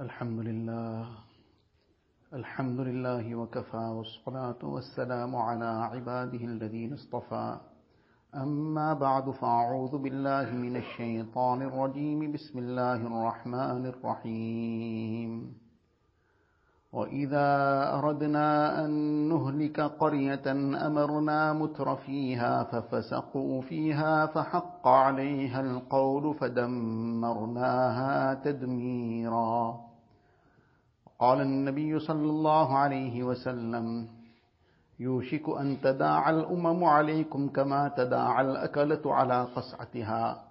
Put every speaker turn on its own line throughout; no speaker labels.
الحمد لله. الحمد لله وكفى والصلاة والسلام على عباده الذين اصطفى. أما بعد فأعوذ بالله من الشيطان الرجيم. بسم الله الرحمن الرحيم. وإذا أردنا أن نهلك قرية أمرنا متر فيها ففسقوا فيها فحق عليها القول فدمرناها تدميرا. قال النبي صلى الله عليه وسلم يوشك أن تداعى الأمم عليكم كما تداعى الأكلة على قصعتها.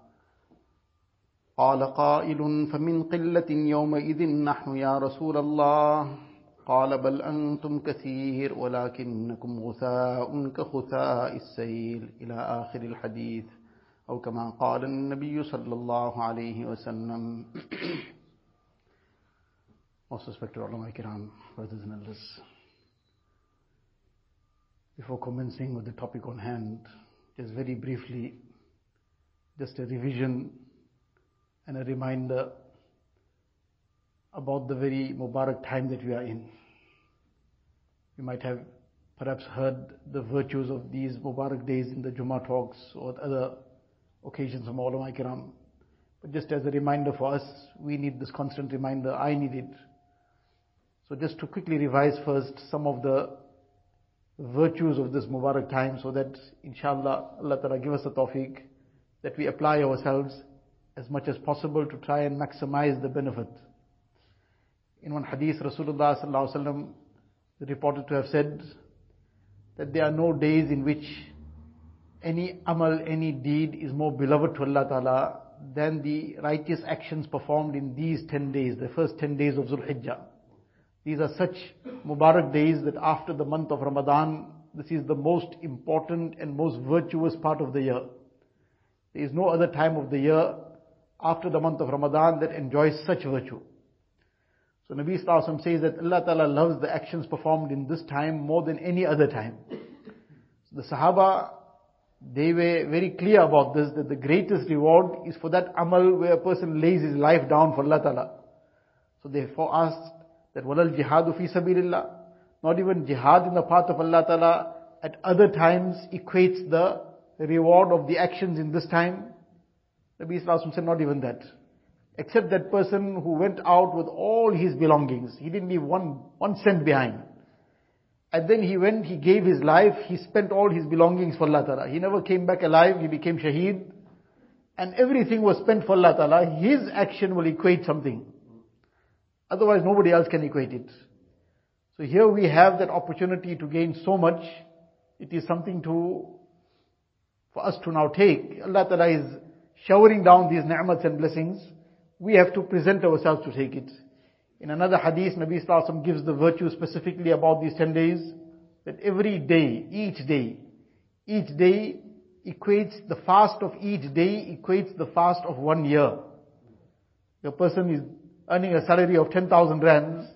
قال قائل فمن قلة يومئذ نحن يا رسول الله؟ قال بل أنتم كثير ولكنكم غثاء كخثاء السيل. إلى آخر الحديث. أو كما قال النبي صلى الله عليه وسلم. Respected ulama kiram, brothers and elders. Before commencing with the topic on hand, just very briefly, just a revision and a reminder about the very Mubarak time that we are in. You might have perhaps heard the virtues of these Mubarak days in the Jummah talks or other occasions from ulama kiram. But just as a reminder for us, we need this constant reminder. I need it. So just to quickly revise first some of the virtues of this Mubarak time so that inshallah Allah Ta'ala give us the tawfiq that we apply ourselves as much as possible to try and maximize the benefit. In one hadith Rasulullah Sallallahu Alaihi Wasallam reported to have said that there are no days in which any amal, any deed is more beloved to Allah Ta'ala than the righteous actions performed in these 10 days, the first 10 days of Zulhijjah. These are such Mubarak days that after the month of Ramadan, this is the most important and most virtuous part of the year. There is no other time of the year after the month of Ramadan that enjoys such virtue. So Nabi Sallallahu says that Allah Ta'ala loves the actions performed in this time more than any other time. So the Sahaba, they were very clear about this, that the greatest reward is for that amal where a person lays his life down for Allah Ta'ala. So therefore asked that walal jihadu fi sabilillah, not even jihad in the path of Allah Ta'ala at other times equates the reward of the actions in this time. Nabi Sallallahu said not even that. Except that person who went out with all his belongings. He didn't leave one, one cent behind. And then he went, he gave his life, he spent all his belongings for Allah Ta'ala. He never came back alive, he became shaheed. And everything was spent for Allah Ta'ala. His action will equate something. Otherwise nobody else can equate it. So here we have that opportunity to gain so much. It is something to, for us to now take. Allah Ta'ala is showering down these ni'mats and blessings. We have to present ourselves to take it. In another hadith, Nabi Sallallahu gives the virtue specifically about these 10 days. That every day, each day, each day equates, the fast of each day equates the fast of one year. The person is earning a salary of 10,000 rands.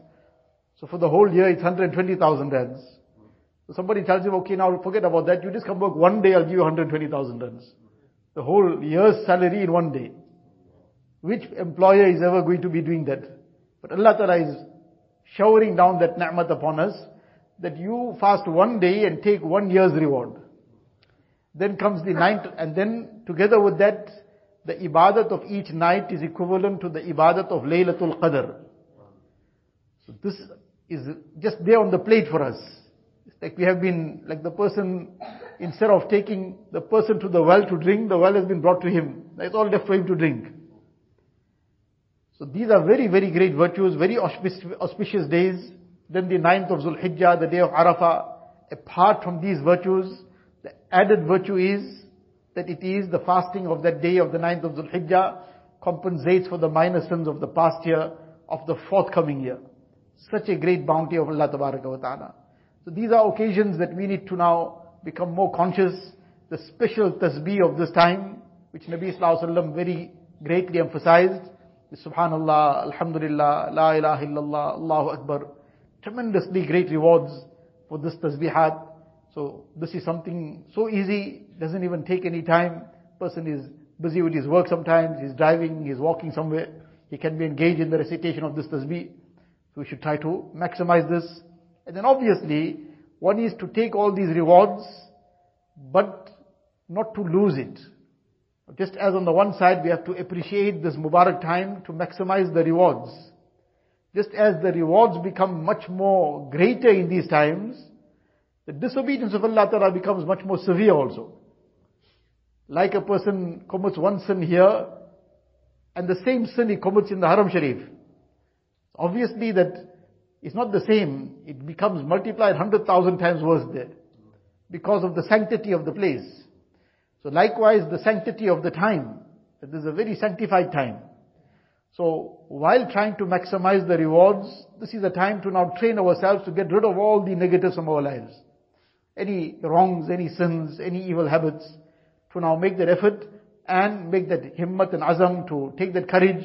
So for the whole year it's 120,000 rands. So somebody tells him, okay now forget about that, you just come work one day, I'll give you 120,000 rands. The whole year's salary in one day. Which employer is ever going to be doing that? But Allah Ta'ala is showering down that ni'mat upon us, that you fast one day and take one year's reward. Then comes the ninth, and then together with that, the ibadat of each night is equivalent to the ibadat of Laylatul Qadr. So this is just there on the plate for us. It's like we have been, like the person, instead of taking the person to the well to drink, the well has been brought to him. That's all left for him to drink. So these are very, very great virtues, very auspicious days. Then the ninth of Zulhijjah, the day of Arafah. Apart from these virtues, the added virtue is that it is the fasting of that day of the ninth of Zulhijjah compensates for the minor sins of the past year, of the forthcoming year. Such a great bounty of Allah ta'ala. So these are occasions that we need to now become more conscious. The special tasbih of this time, which Nabi Sallallahu Alaihi Wasallam very greatly emphasized, Subhanallah, Alhamdulillah, La ilaha illallah, Allahu Akbar. Tremendously great rewards for this tasbihat. So this is something so easy, doesn't even take any time. Person is busy with his work sometimes, he's driving, he's walking somewhere. he can be engaged in the recitation of this tasbih. So we should try to maximize this. And then obviously, one is to take all these rewards, but not to lose it. Just as on the one side we have to appreciate this Mubarak time to maximize the rewards. Just as the rewards become much more greater in these times, the disobedience of Allah Ta'ala becomes much more severe also. Like a person commits one sin here, and the same sin he commits in the Haram Sharif. Obviously that is not the same. It becomes multiplied hundred thousand times worse there. Because of the sanctity of the place. So likewise the sanctity of the time. This is a very sanctified time. So while trying to maximize the rewards, this is a time to now train ourselves to get rid of all the negatives from our lives. Any wrongs, any sins, any evil habits, to now make that effort and make that himmat and azam to take that courage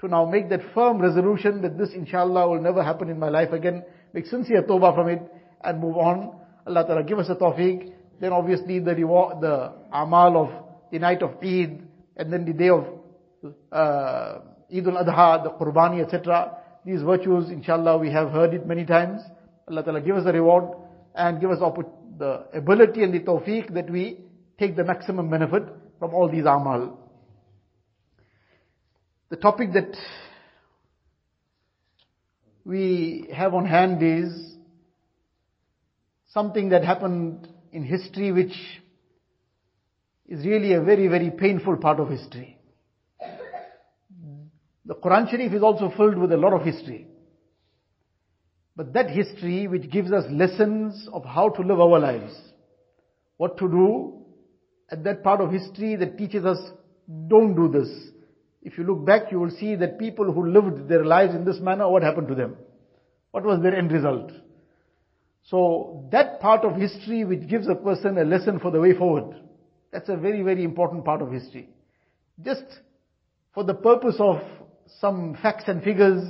to now make that firm resolution that this inshallah will never happen in my life again. Make sincere tawbah from it and move on. Allah Ta'ala give us a tawfiq. Then obviously the reward, the amal of the night of Eid and then the day of uh, Eid al-Adha, the Qurbani, etc. These virtues, inshallah, we have heard it many times. Allah Ta'ala give us the reward and give us the ability and the tawfiq that we take the maximum benefit from all these amal. The topic that we have on hand is something that happened in history which is really a very, very painful part of history. The Quran Sharif is also filled with a lot of history. But that history which gives us lessons of how to live our lives, what to do, at that part of history that teaches us don't do this. If you look back, you will see that people who lived their lives in this manner, what happened to them? What was their end result? So that part of history which gives a person a lesson for the way forward, that's a very, very important part of history. Just for the purpose of some facts and figures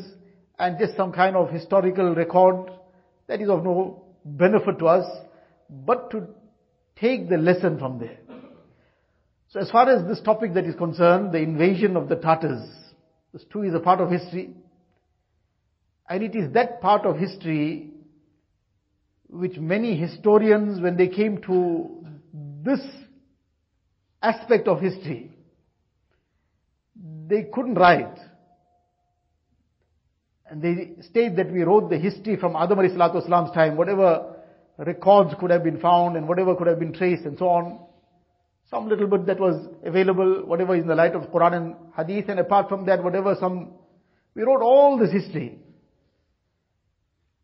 and just some kind of historical record, that is of no benefit to us, but to take the lesson from there. So as far as this topic that is concerned, the invasion of the Tatars, this too is a part of history. And it is that part of history which many historians, when they came to this aspect of history, they couldn't write. And they state that we wrote the history from Adam Islam's time, whatever records could have been found and whatever could have been traced and so on. Some little bit that was available, whatever is in the light of Quran and Hadith, and apart from that, whatever some, we wrote all this history.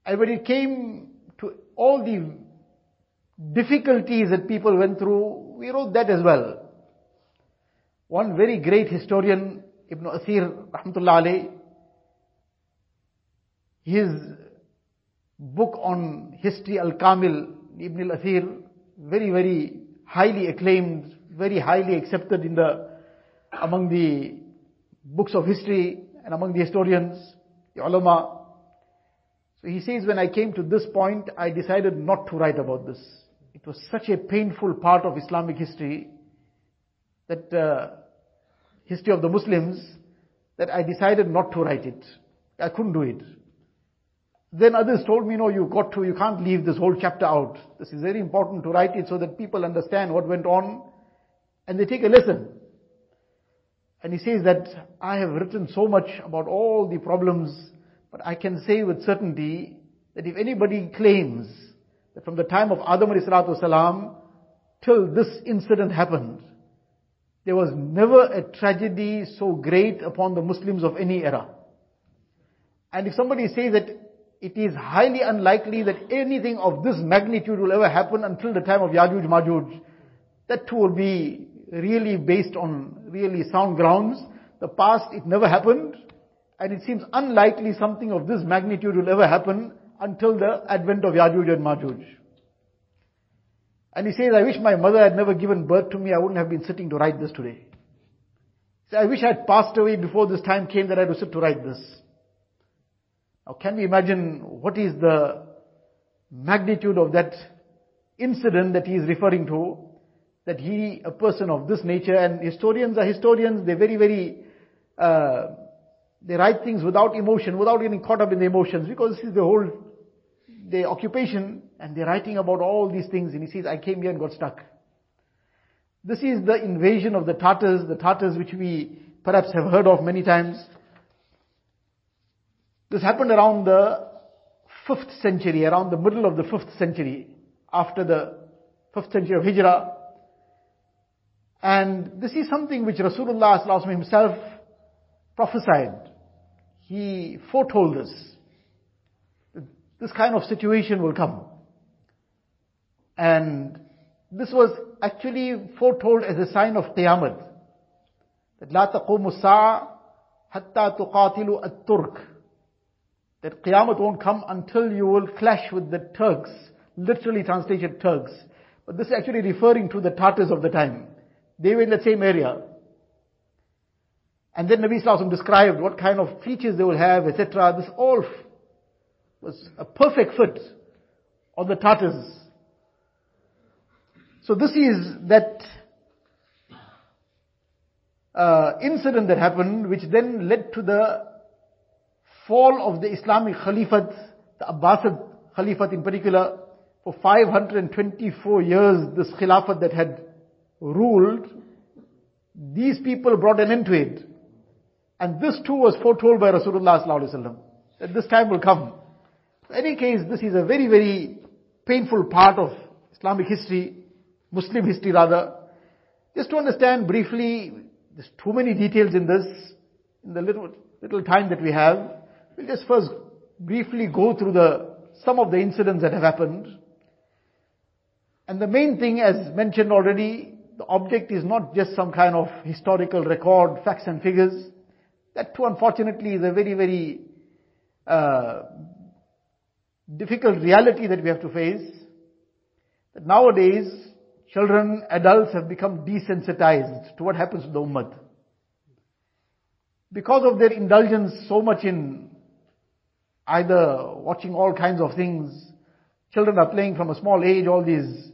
And when it came to all the difficulties that people went through, we wrote that as well. One very great historian, Ibn Asir, rahmatullah his book on history, Al-Kamil, Ibn al-Asir, very, very highly acclaimed, very highly accepted in the, among the books of history and among the historians, the ulama. So he says, when I came to this point, I decided not to write about this. It was such a painful part of Islamic history, that uh, history of the Muslims, that I decided not to write it. I couldn't do it. Then others told me, no, you've got to, you can't leave this whole chapter out. This is very important to write it so that people understand what went on and they take a lesson. And he says that I have written so much about all the problems, but I can say with certainty that if anybody claims that from the time of Adam salam till this incident happened, there was never a tragedy so great upon the Muslims of any era. And if somebody says that it is highly unlikely that anything of this magnitude will ever happen until the time of Yajuj Majuj. That too will be really based on really sound grounds. The past, it never happened. And it seems unlikely something of this magnitude will ever happen until the advent of Yajuj and Majuj. And he says, I wish my mother had never given birth to me, I wouldn't have been sitting to write this today. Says, I wish I had passed away before this time came that I had to sit to write this. Now can we imagine what is the magnitude of that incident that he is referring to? That he, a person of this nature, and historians are historians, they're very, very, uh, they write things without emotion, without getting caught up in the emotions, because this is the whole, the occupation, and they're writing about all these things, and he says, I came here and got stuck. This is the invasion of the Tatars, the Tatars which we perhaps have heard of many times. This happened around the 5th century, around the middle of the 5th century, after the 5th century of Hijrah. And this is something which Rasulullah himself prophesied. He foretold this. This kind of situation will come. And this was actually foretold as a sign of Qiyamah. That لا تقوم الساعة حتى تقاتلوا الترك. that Qiyamah won't come until you will clash with the Turks. Literally translated Turks. But this is actually referring to the Tatars of the time. They were in the same area. And then Nabi Sallallahu described what kind of features they will have, etc. This all was a perfect fit on the Tatars. So this is that uh, incident that happened, which then led to the fall of the Islamic Caliphate, the Abbasid Caliphate in particular, for 524 years, this Khilafat that had ruled, these people brought an end to it. And this too was foretold by Rasulullah sallallahu that this time will come. In any case, this is a very, very painful part of Islamic history, Muslim history rather. Just to understand briefly, there's too many details in this, in the little, little time that we have. We'll just first briefly go through the, some of the incidents that have happened. And the main thing, as mentioned already, the object is not just some kind of historical record, facts and figures. That too, unfortunately, is a very, very uh, difficult reality that we have to face. That nowadays, children, adults have become desensitized to what happens to the ummah. Because of their indulgence so much in either watching all kinds of things, children are playing from a small age all these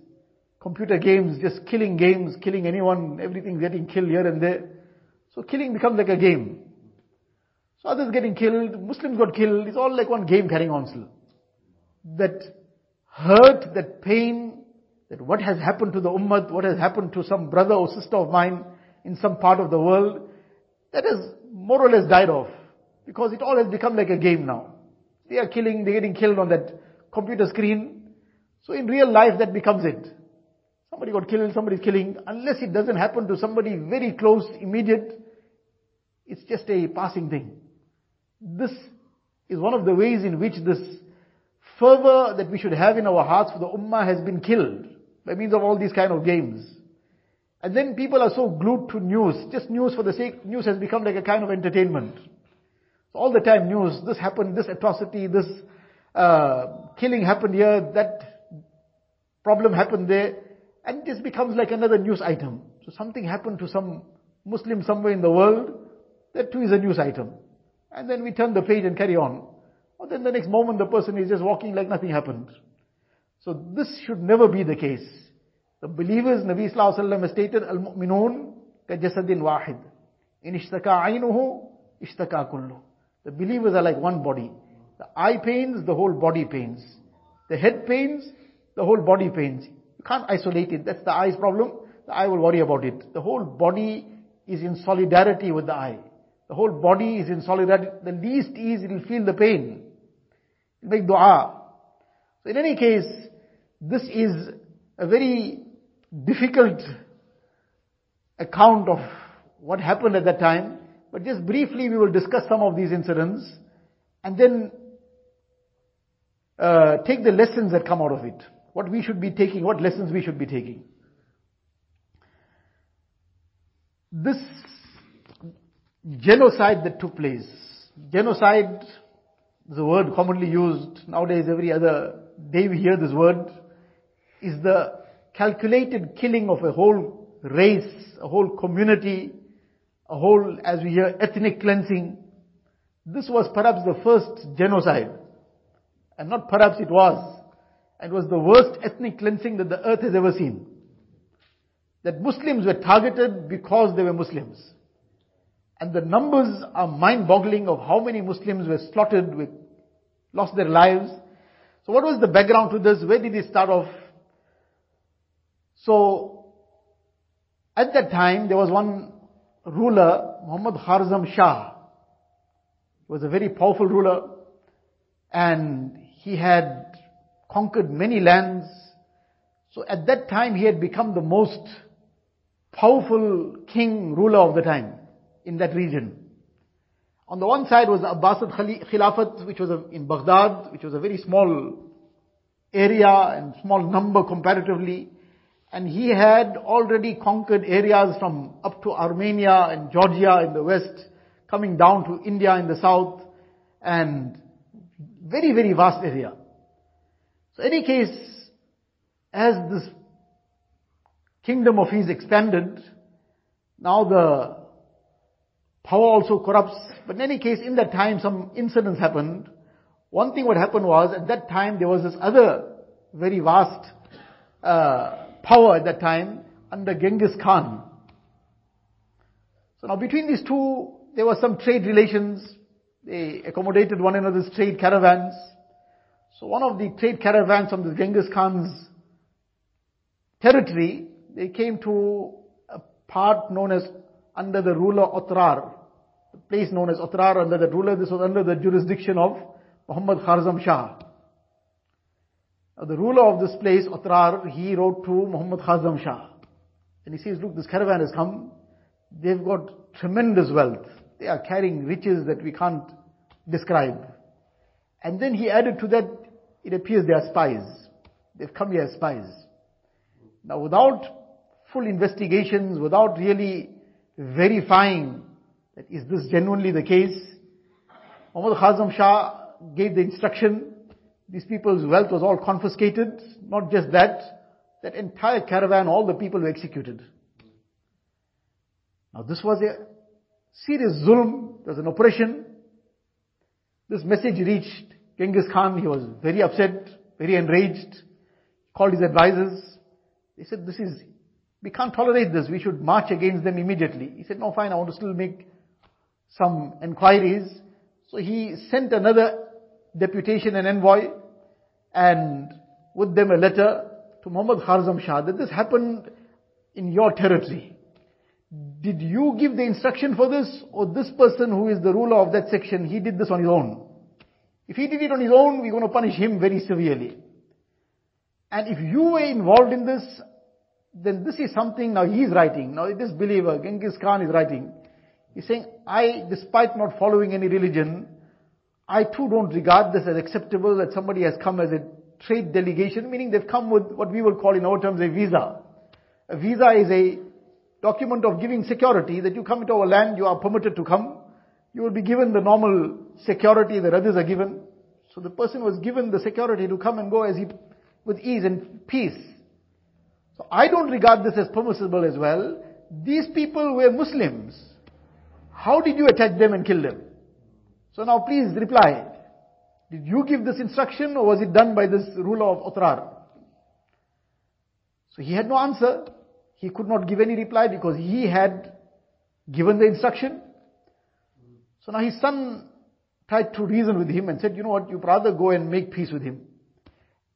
computer games, just killing games, killing anyone, everything getting killed here and there. So killing becomes like a game. So others getting killed, Muslims got killed, it's all like one game carrying on still. That hurt, that pain, that what has happened to the ummah, what has happened to some brother or sister of mine in some part of the world, that has more or less died off. Because it all has become like a game now. They are killing, they're getting killed on that computer screen. So in real life that becomes it. Somebody got killed, somebody's killing. Unless it doesn't happen to somebody very close, immediate, it's just a passing thing. This is one of the ways in which this fervor that we should have in our hearts for the ummah has been killed by means of all these kind of games. And then people are so glued to news, just news for the sake, news has become like a kind of entertainment. All the time news, this happened, this atrocity, this uh, killing happened here, that problem happened there, and this becomes like another news item. So something happened to some Muslim somewhere in the world, that too is a news item. And then we turn the page and carry on. Or then the next moment the person is just walking like nothing happened. So this should never be the case. The believers, Nabi Sallallahu Alaihi Wasallam has stated, Al-Mu'minun kajasadin wahid. In aynuhu, ishtaka kullu. The believers are like one body. The eye pains, the whole body pains. The head pains, the whole body pains. You can't isolate it. That's the eye's problem. The eye will worry about it. The whole body is in solidarity with the eye. The whole body is in solidarity. The least is it will feel the pain. It'll make dua. So in any case, this is a very difficult account of what happened at that time. But just briefly we will discuss some of these incidents and then uh, take the lessons that come out of it. What we should be taking, what lessons we should be taking. This genocide that took place. Genocide is a word commonly used nowadays every other day we hear this word, is the calculated killing of a whole race, a whole community, a whole, as we hear, ethnic cleansing. This was perhaps the first genocide. And not perhaps it was. It was the worst ethnic cleansing that the earth has ever seen. That Muslims were targeted because they were Muslims. And the numbers are mind-boggling of how many Muslims were slaughtered with, lost their lives. So what was the background to this? Where did it start off? So, at that time, there was one ruler, Muhammad Kharzam Shah. Was a very powerful ruler and he had conquered many lands. So at that time he had become the most powerful king, ruler of the time in that region. On the one side was the Abbasid Khilafat, which was in Baghdad, which was a very small area and small number comparatively. And he had already conquered areas from up to Armenia and Georgia in the west, coming down to India in the south, and very, very vast area. So any case, as this kingdom of his expanded, now the power also corrupts. But in any case, in that time some incidents happened. One thing what happened was, at that time there was this other very vast uh, power at that time under Genghis Khan. So now between these two, there was some trade relations. They accommodated one another's trade caravans. So one of the trade caravans from the Genghis Khan's territory, they came to a part known as under the ruler Otrar. The place known as Otrar under the ruler, this was under the jurisdiction of Muhammad Kharzam Shah. Now the ruler of this place, Otrar, he wrote to Muhammad Kharzam Shah. And he says, look, this caravan has come. They've got tremendous wealth. They are carrying riches that we can't describe. And then he added to that, it appears they are spies. They've come here as spies. Now without full investigations, without really verifying that is this genuinely the case, Muhammad Kharzam Shah gave the instruction, these people's wealth was all confiscated, not just that, that entire caravan, all the people were executed. Now this was a serious zulm, there was an oppression. This message reached Genghis Khan, he was very upset, very enraged, called his advisors. They said, this is, we can't tolerate this, we should march against them immediately. He said, no fine, I want to still make some inquiries. So he sent another deputation and envoy and with them a letter to Muhammad Kharzam Shah that this happened in your territory. Did you give the instruction for this or this person who is the ruler of that section, he did this on his own? If he did it on his own, we're going to punish him very severely. And if you were involved in this, then this is something now he's writing. Now this believer, Genghis Khan is writing. He's saying, I, despite not following any religion, I too don't regard this as acceptable that somebody has come as a trade delegation, meaning they've come with what we will call in our terms a visa. A visa is a document of giving security that you come into our land, you are permitted to come. You will be given the normal security that others are given. So the person was given the security to come and go as he, with ease and peace. So I don't regard this as permissible as well. These people were Muslims. How did you attack them and kill them? So now please reply. Did you give this instruction or was it done by this ruler of Otrar? So he had no answer. He could not give any reply because he had given the instruction. So now his son tried to reason with him and said, you know what, you rather go and make peace with him.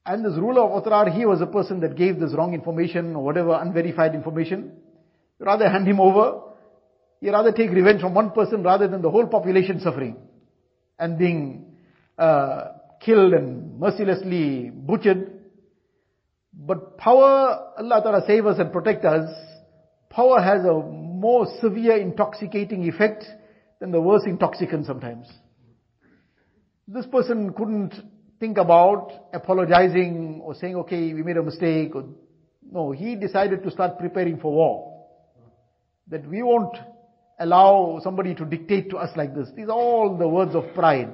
And this ruler of Otrar, he was a person that gave this wrong information or whatever unverified information. You rather hand him over. You rather take revenge from one person rather than the whole population suffering and being uh, killed and mercilessly butchered. But power, Allah Ta'ala save us and protect us, power has a more severe intoxicating effect than the worst intoxicant sometimes. This person couldn't think about apologizing or saying, okay, we made a mistake. Or, no, he decided to start preparing for war. That we won't allow somebody to dictate to us like this. These are all the words of pride.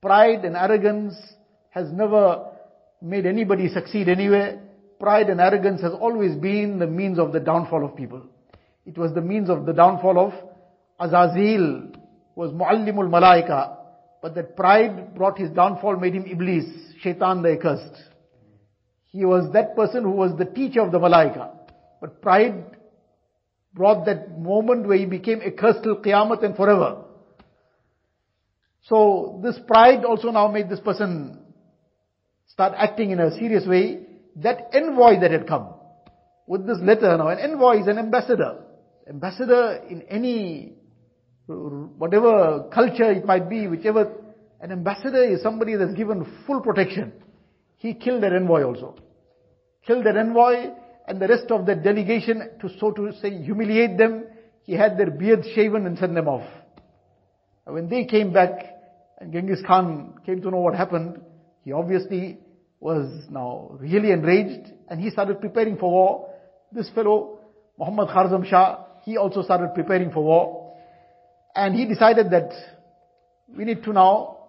Pride and arrogance has never made anybody succeed anywhere. Pride and arrogance has always been the means of the downfall of people. It was the means of the downfall of Azazil, was Muallimul Malaika. But that pride brought his downfall, made him Iblis, Shaitan the accursed. He was that person who was the teacher of the Malaika. But pride brought that moment where he became accursed till Qiyamah and forever. So this pride also now made this person start acting in a serious way. That envoy that had come with this letter now, an envoy is an ambassador. Ambassador in any, whatever culture it might be, whichever, an ambassador is somebody that's given full protection. He killed that envoy also. Killed that envoy and the rest of the delegation to so to say humiliate them. He had their beards shaven and sent them off. When they came back and Genghis Khan came to know what happened, he obviously was now really enraged and he started preparing for war. This fellow, Muhammad Kharzam Shah, he also started preparing for war. And he decided that we need to now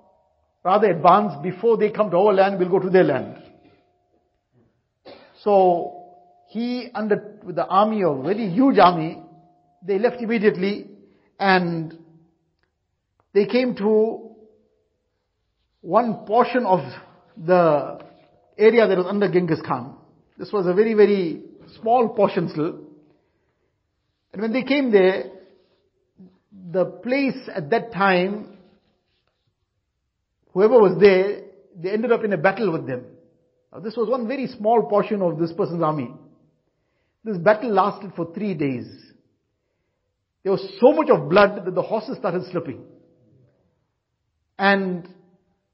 rather advance before they come to our land, we'll go to their land. So he under with the army, of very huge army, they left immediately and they came to one portion of the area that was under Genghis Khan. This was a very, very small portion still. And when they came there, the place at that time, whoever was there, they ended up in a battle with them. Now this was one very small portion of this person's army. This battle lasted for three days. There was so much of blood that the horses started slipping. And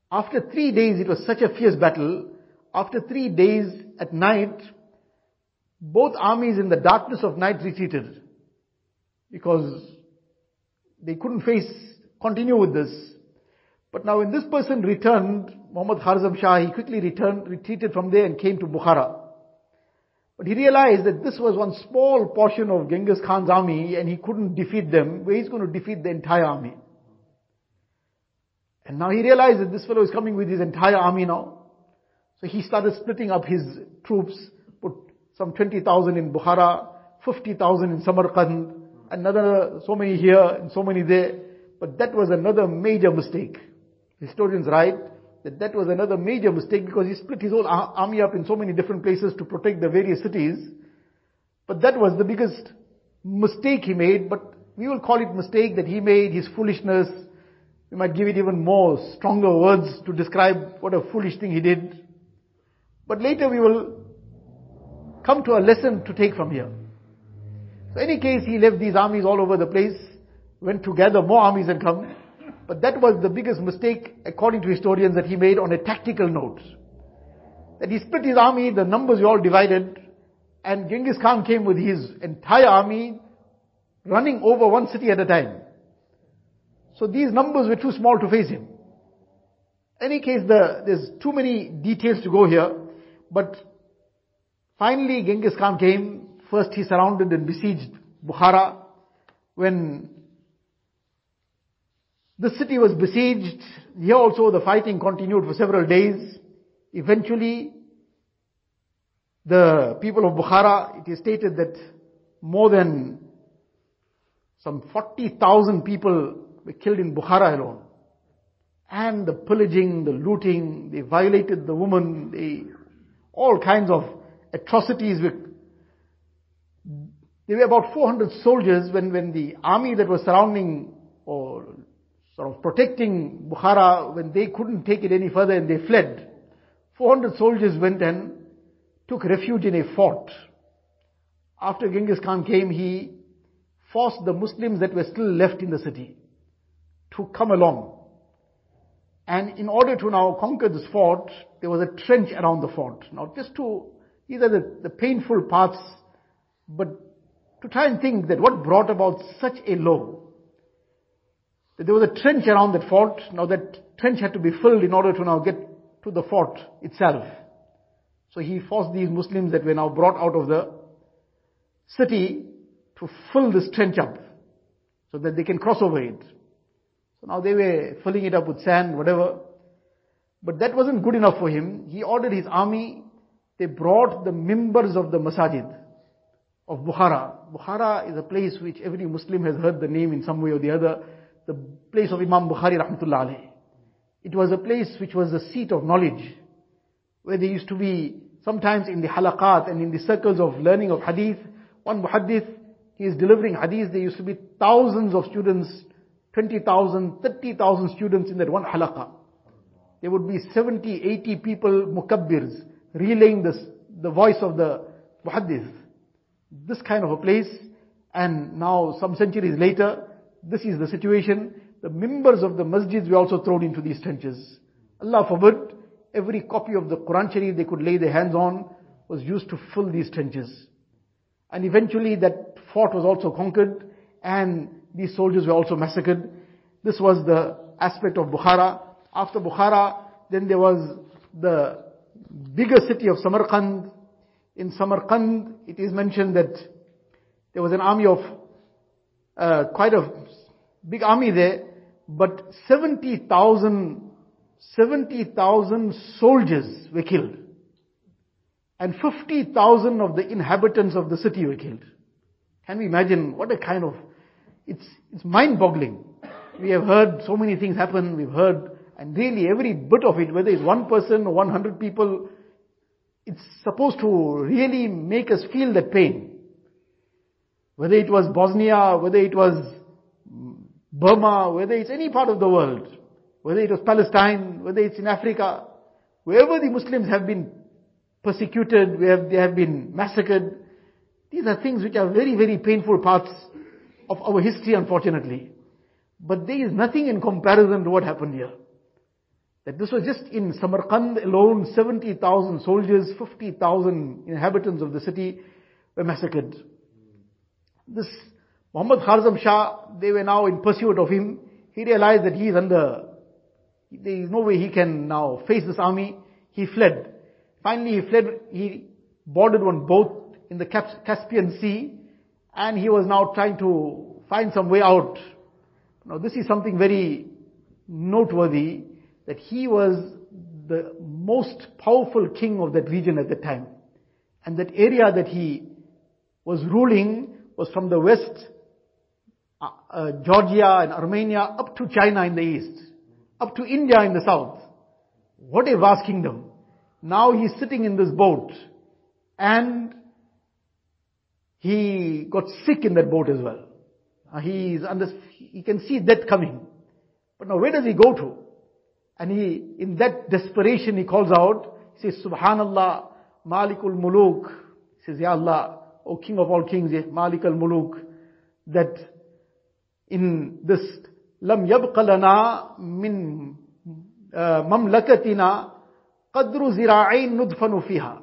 after three days, it was such a fierce battle. After three days at night, both armies in the darkness of night retreated because they couldn't face, continue with this. But now when this person returned, Muhammad Kharzam Shah, he quickly returned, retreated from there and came to Bukhara. But he realized that this was one small portion of Genghis Khan's army and he couldn't defeat them, where he's going to defeat the entire army. And now he realized that this fellow is coming with his entire army now. So he started splitting up his troops, put some 20,000 in Bukhara, 50,000 in Samarkand, another so many here and so many there. But that was another major mistake. Historians write that that was another major mistake because he split his whole army up in so many different places to protect the various cities. But that was the biggest mistake he made, but we will call it mistake that he made, his foolishness. We might give it even more stronger words to describe what a foolish thing he did. But later we will come to a lesson to take from here. So any case, he left these armies all over the place, went to gather more armies and come. But that was the biggest mistake, according to historians, that he made on a tactical note. That he split his army, the numbers were all divided, and Genghis Khan came with his entire army running over one city at a time. So these numbers were too small to face him. Any case, the, there's too many details to go here, but finally Genghis Khan came. First he surrounded and besieged Bukhara. When the city was besieged. Here also the fighting continued for several days. Eventually, the people of Bukhara, it is stated that more than some 40,000 people were killed in Bukhara alone. And the pillaging, the looting, they violated the woman, they, all kinds of atrocities were there were about 400 soldiers when, when the army that was surrounding or sort of protecting Bukhara when they couldn't take it any further and they fled. 400 soldiers went and took refuge in a fort. After Genghis Khan came, he forced the Muslims that were still left in the city to come along. And in order to now conquer this fort, there was a trench around the fort. Now just to, these are the, the painful parts, but to try and think that what brought about such a law there was a trench around that fort. Now that trench had to be filled in order to now get to the fort itself. So he forced these Muslims that were now brought out of the city to fill this trench up so that they can cross over it. So now they were filling it up with sand, whatever. But that wasn't good enough for him. He ordered his army, they brought the members of the masajid of Bukhara. Bukhara is a place which every Muslim has heard the name in some way or the other the place of Imam Bukhari rahmatullah alayhi. It was a place which was the seat of knowledge, where there used to be sometimes in the halaqat and in the circles of learning of hadith, one muhaddith, he is delivering hadith, there used to be thousands of students, 20,000, 30,000 students in that one halaqah. There would be 70, 80 people, mukabbirs, relaying this, the voice of the muhaddith. This kind of a place, and now some centuries later, this is the situation. The members of the masjids were also thrown into these trenches. Allah forbid, every copy of the Quran Sharif they could lay their hands on was used to fill these trenches. And eventually that fort was also conquered and these soldiers were also massacred. This was the aspect of Bukhara. After Bukhara, then there was the bigger city of Samarkand. In Samarkand, it is mentioned that there was an army of, uh, quite a big army there, but 70,000 70,000 soldiers were killed. And 50,000 of the inhabitants of the city were killed. Can we imagine what a kind of, it's, it's mind boggling. We have heard so many things happen, we've heard, and really every bit of it, whether it's one person or 100 people, it's supposed to really make us feel that pain. Whether it was Bosnia, whether it was Burma, whether it's any part of the world, whether it was Palestine, whether it's in Africa, wherever the Muslims have been persecuted, where they have been massacred, these are things which are very, very painful parts of our history, unfortunately. But there is nothing in comparison to what happened here. That this was just in Samarkand alone, 70,000 soldiers, 50,000 inhabitants of the city were massacred. This Muhammad Kharzam Shah, they were now in pursuit of him. He realized that he is under there is no way he can now face this army. He fled. Finally he fled, he boarded one boat in the Caspian Sea and he was now trying to find some way out. Now this is something very noteworthy that he was the most powerful king of that region at that time. And that area that he was ruling was from the west, uh, uh, Georgia and Armenia up to China in the east up to India in the south. What a vast kingdom. Now he's sitting in this boat and he got sick in that boat as well. He's under, he can see death coming. But now where does he go to? And he, in that desperation, he calls out, he says, Subhanallah, Malikul Muluk. He says, Ya Allah, O King of all kings, Malik al-Muluk, that in this لم يبق لنا من مملكتنا قدر زراعين ندفن فيها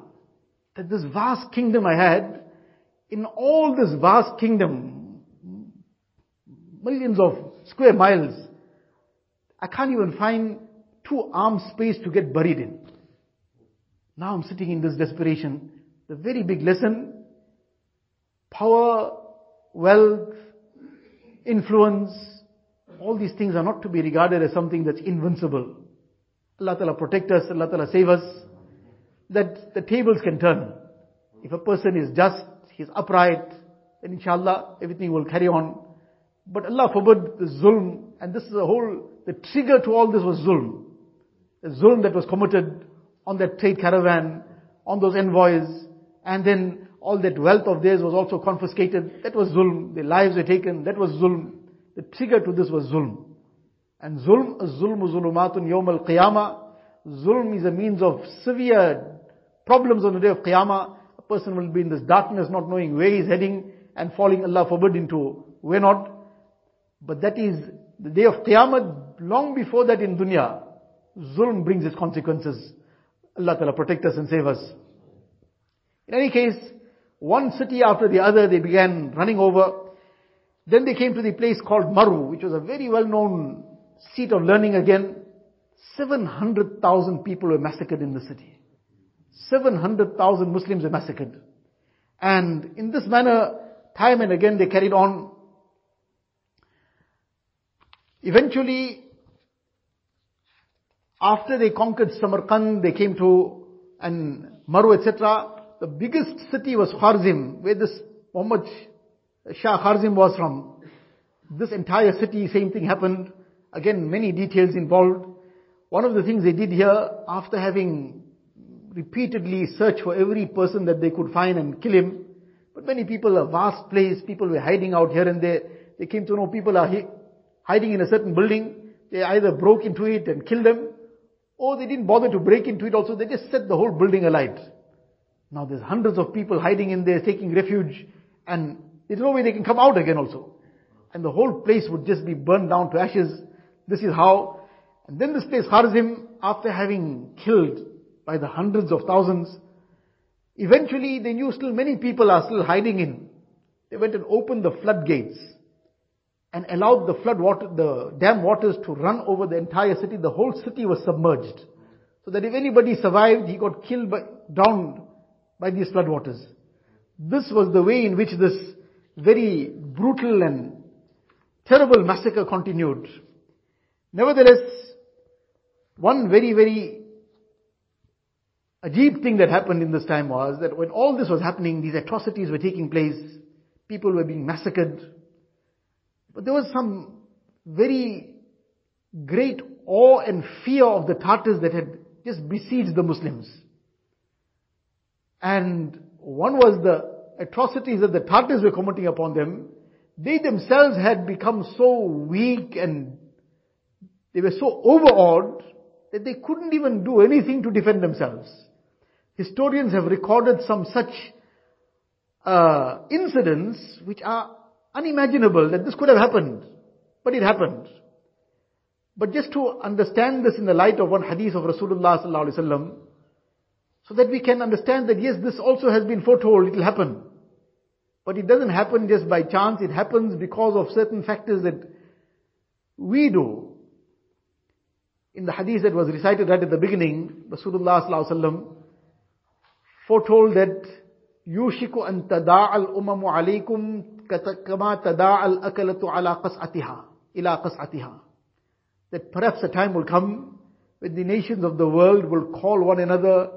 that this vast kingdom I had in all this vast kingdom millions of square miles I can't even find two arms space to get buried in now I'm sitting in this desperation the very big lesson power wealth influence all these things are not to be regarded as something that's invincible. Allah Ta'ala protect us, Allah Ta'ala save us, that the tables can turn. If a person is just, he's upright, then inshallah everything will carry on. But Allah forbid the zulm, and this is a whole, the trigger to all this was zulm. The zulm that was committed on that trade caravan, on those envoys, and then all that wealth of theirs was also confiscated. That was zulm. Their lives were taken. That was zulm. The trigger to this was zulm. And zulm, zulm zulumatun yawm al-qiyamah. Zulm is a means of severe problems on the day of qiyamah. A person will be in this darkness not knowing where he's heading and falling, Allah forbid, into where not. But that is the day of qiyamah, long before that in dunya. Zulm brings its consequences. Allah Ta'ala protect us and save us. In any case, one city after the other they began running over. Then they came to the place called Maru, which was a very well-known seat of learning again. 700,000 people were massacred in the city. 700,000 Muslims were massacred. And in this manner, time and again they carried on. Eventually, after they conquered Samarkand, they came to and Maru, etc. The biggest city was Khwarizm, where this Muhammad Shah Kharzim was from. This entire city, same thing happened. Again, many details involved. One of the things they did here, after having repeatedly searched for every person that they could find and kill him, But many people, a vast place, people were hiding out here and there. They came to know people are hiding in a certain building. They either broke into it and killed them, or they didn't bother to break into it also. They just set the whole building alight. Now there's hundreds of people hiding in there, taking refuge, and there's no way they can come out again also. And the whole place would just be burned down to ashes. This is how. And then this place, Kharzim, after having killed by the hundreds of thousands, eventually they knew still many people are still hiding in. They went and opened the floodgates and allowed the flood water, the dam waters to run over the entire city. The whole city was submerged. So that if anybody survived, he got killed by, drowned by these flood waters. This was the way in which this very brutal and terrible massacre continued. Nevertheless, one very, very ajib thing that happened in this time was that when all this was happening, these atrocities were taking place, people were being massacred, but there was some very great awe and fear of the Tatars that had just besieged the Muslims. And one was the atrocities that the Tatars were committing upon them. They themselves had become so weak and they were so overawed that they couldn't even do anything to defend themselves. Historians have recorded some such uh, incidents which are unimaginable that this could have happened. But it happened. But just to understand this in the light of one hadith of Rasulullah sallallahu alaihi wasallam, so that we can understand that yes, this also has been foretold, it will happen. But it doesn't happen just by chance, it happens because of certain factors that we do. In the hadith that was recited right at the beginning, Rasulullah sallallahu alaihi wasallam foretold that يوشك أن تداعى الأمم عليكم كما تداعى الأكلة على قصعتها إلى قصعتها that perhaps a time will come when the nations of the world will call one another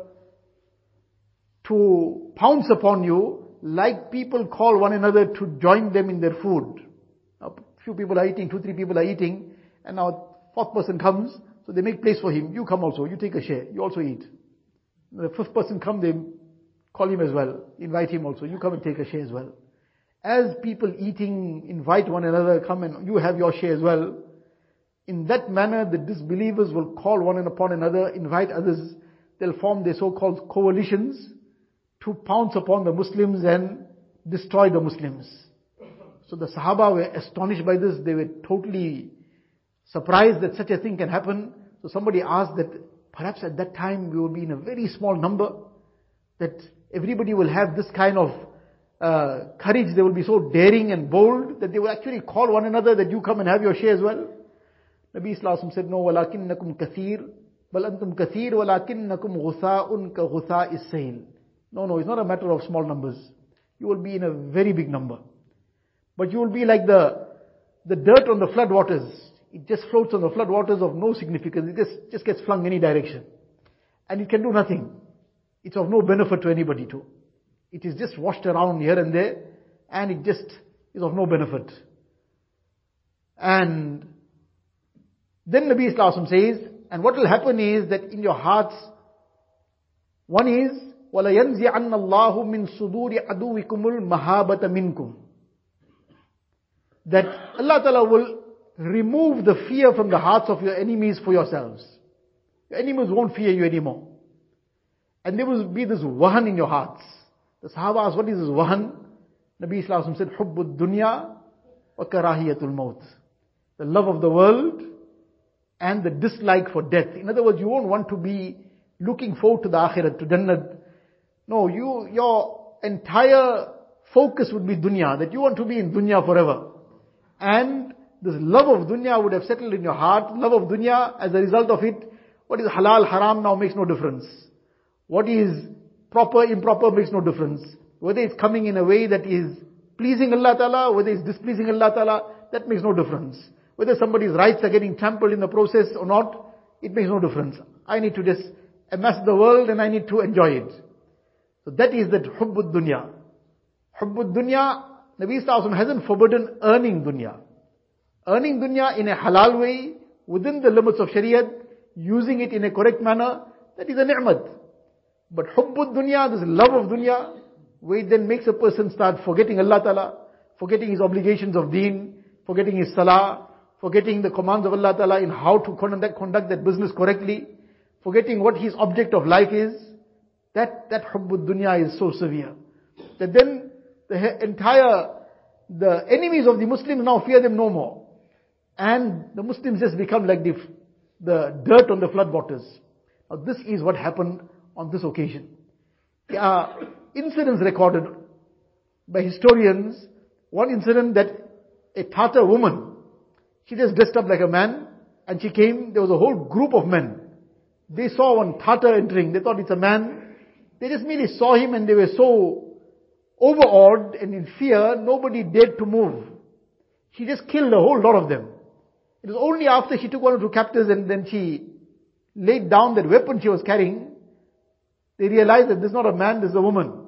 to pounce upon you like people call one another to join them in their food. A few people are eating, two, three people are eating, and now fourth person comes, so they make place for him. You come also, you take a share, you also eat. The fifth person come, they call him as well, invite him also, you come and take a share as well. As people eating invite one another, come and you have your share as well. In that manner, the disbelievers will call one and upon another, invite others. They'll form their so-called coalitions to pounce upon the Muslims and destroy the Muslims. So the Sahaba were astonished by this. They were totally surprised that such a thing can happen. So somebody asked that perhaps at that time we will be in a very small number, that everybody will have this kind of uh, courage. They will be so daring and bold that they will actually call one another that you come and have your share as well. Nabi Islam said, no, walakinnakum kathir, bal antum kathir, walakinnakum ghutha'un ka ghutha'is sahil. No, no, it's not a matter of small numbers. You will be in a very big number. But you will be like the, the dirt on the flood waters. It just floats on the flood waters of no significance. It just, just gets flung any direction. And it can do nothing. It's of no benefit to anybody too. It is just washed around here and there, and it just is of no benefit. And then Nabi Islam says, and what will happen is that in your hearts, one is, وَلَيَنْزِعَنَّ اللَّهُ مِنْ صُدُورِ عَدُوِكُمُ الْمَهَابَةَ مِنْكُمْ That Allah Ta'ala will remove the fear from the hearts of your enemies for yourselves. Your enemies won't fear you anymore. And there will be this wahan in your hearts. The Sahaba asked, what is this wahan? Nabi Islam said, Hubbud dunya wa karahiyatul maut. The love of the world and the dislike for death. In other words, you won't want to be looking forward to the akhirat, to Jannat. no, you, your entire focus would be dunya, that you want to be in dunya forever. And this love of dunya would have settled in your heart. Love of dunya, as a result of it, what is halal, haram now makes no difference. What is proper, improper makes no difference. Whether it's coming in a way that is pleasing Allah Ta'ala, whether it's displeasing Allah Ta'ala, that makes no difference. Whether somebody's rights are getting trampled in the process or not, it makes no difference. I need to just amass the world and I need to enjoy it. So that is that hubbud dunya. Hubbud dunya, Nabi Sallallahu hasn't forbidden earning dunya. Earning dunya in a halal way, within the limits of Shariah, using it in a correct manner, that is a ni'mat. But hubbud dunya, this love of dunya, where it then makes a person start forgetting Allah Ta'ala, forgetting his obligations of deen, forgetting his salah, forgetting the commands of Allah Ta'ala in how to conduct that business correctly, forgetting what his object of life is, that, that hubbud dunya is so severe. That then the entire, the enemies of the Muslims now fear them no more. And the Muslims just become like the, the dirt on the floodwaters. Now this is what happened on this occasion. There are incidents recorded by historians. One incident that a Tatar woman, she just dressed up like a man and she came, there was a whole group of men. They saw one Tatar entering, they thought it's a man. They just merely saw him and they were so overawed and in fear, nobody dared to move. She just killed a whole lot of them. It was only after she took one or two captives and then she laid down that weapon she was carrying, they realized that this is not a man, this is a woman.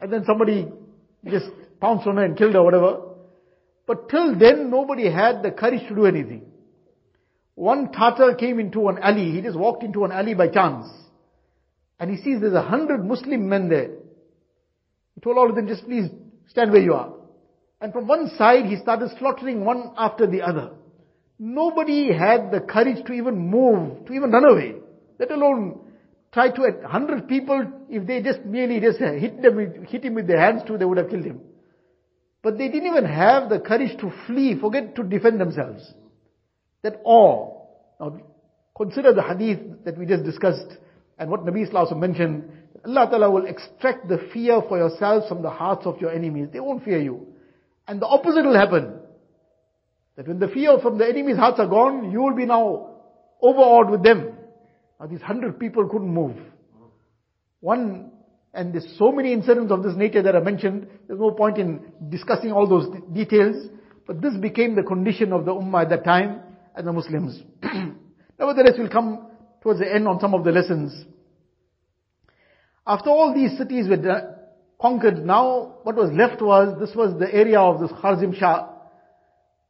And then somebody just pounced on her and killed her, whatever. But till then, nobody had the courage to do anything. One Tatar came into an alley. He just walked into an alley by chance. And he sees there's a hundred Muslim men there. He told all of them, just please stand where you are. And from one side, he started slaughtering one after the other. Nobody had the courage to even move, to even run away. Let alone try to, a hundred people, if they just merely just hit them, hit him with their hands too, they would have killed him. But they didn't even have the courage to flee, forget to defend themselves. That awe. Now, consider the hadith that we just discussed and what Nabi Sallallahu mentioned. Allah Ta'ala will extract the fear for yourselves from the hearts of your enemies. They won't fear you. And the opposite will happen. That when the fear from the enemy's hearts are gone, you will be now overawed with them. Now these hundred people couldn't move. One, and there's so many incidents of this nature that are mentioned, there's no point in discussing all those details, but this became the condition of the Ummah at that time and the Muslims. Nevertheless, we'll come towards the end on some of the lessons. After all these cities were conquered, now what was left was, this was the area of this Kharzim Shah,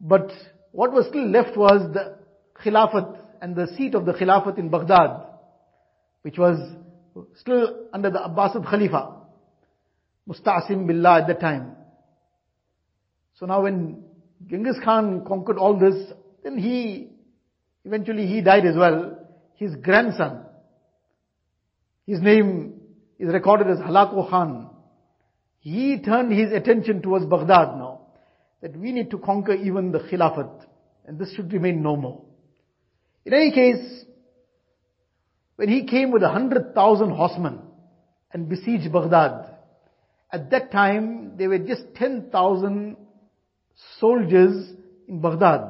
but what was still left was the Khilafat and the seat of the Khilafat in Baghdad, which was still under the Abbasid Khalifa, Musta'sim Billah at that time. So now when Genghis Khan conquered all this, then he, eventually he died as well. His grandson, his name is recorded as Halaku Khan. He turned his attention towards Baghdad now that we need to conquer even the Khilafat. And this should remain no more. In any case, when he came with a hundred thousand horsemen and besieged Baghdad, at that time there were just ten thousand soldiers in Baghdad.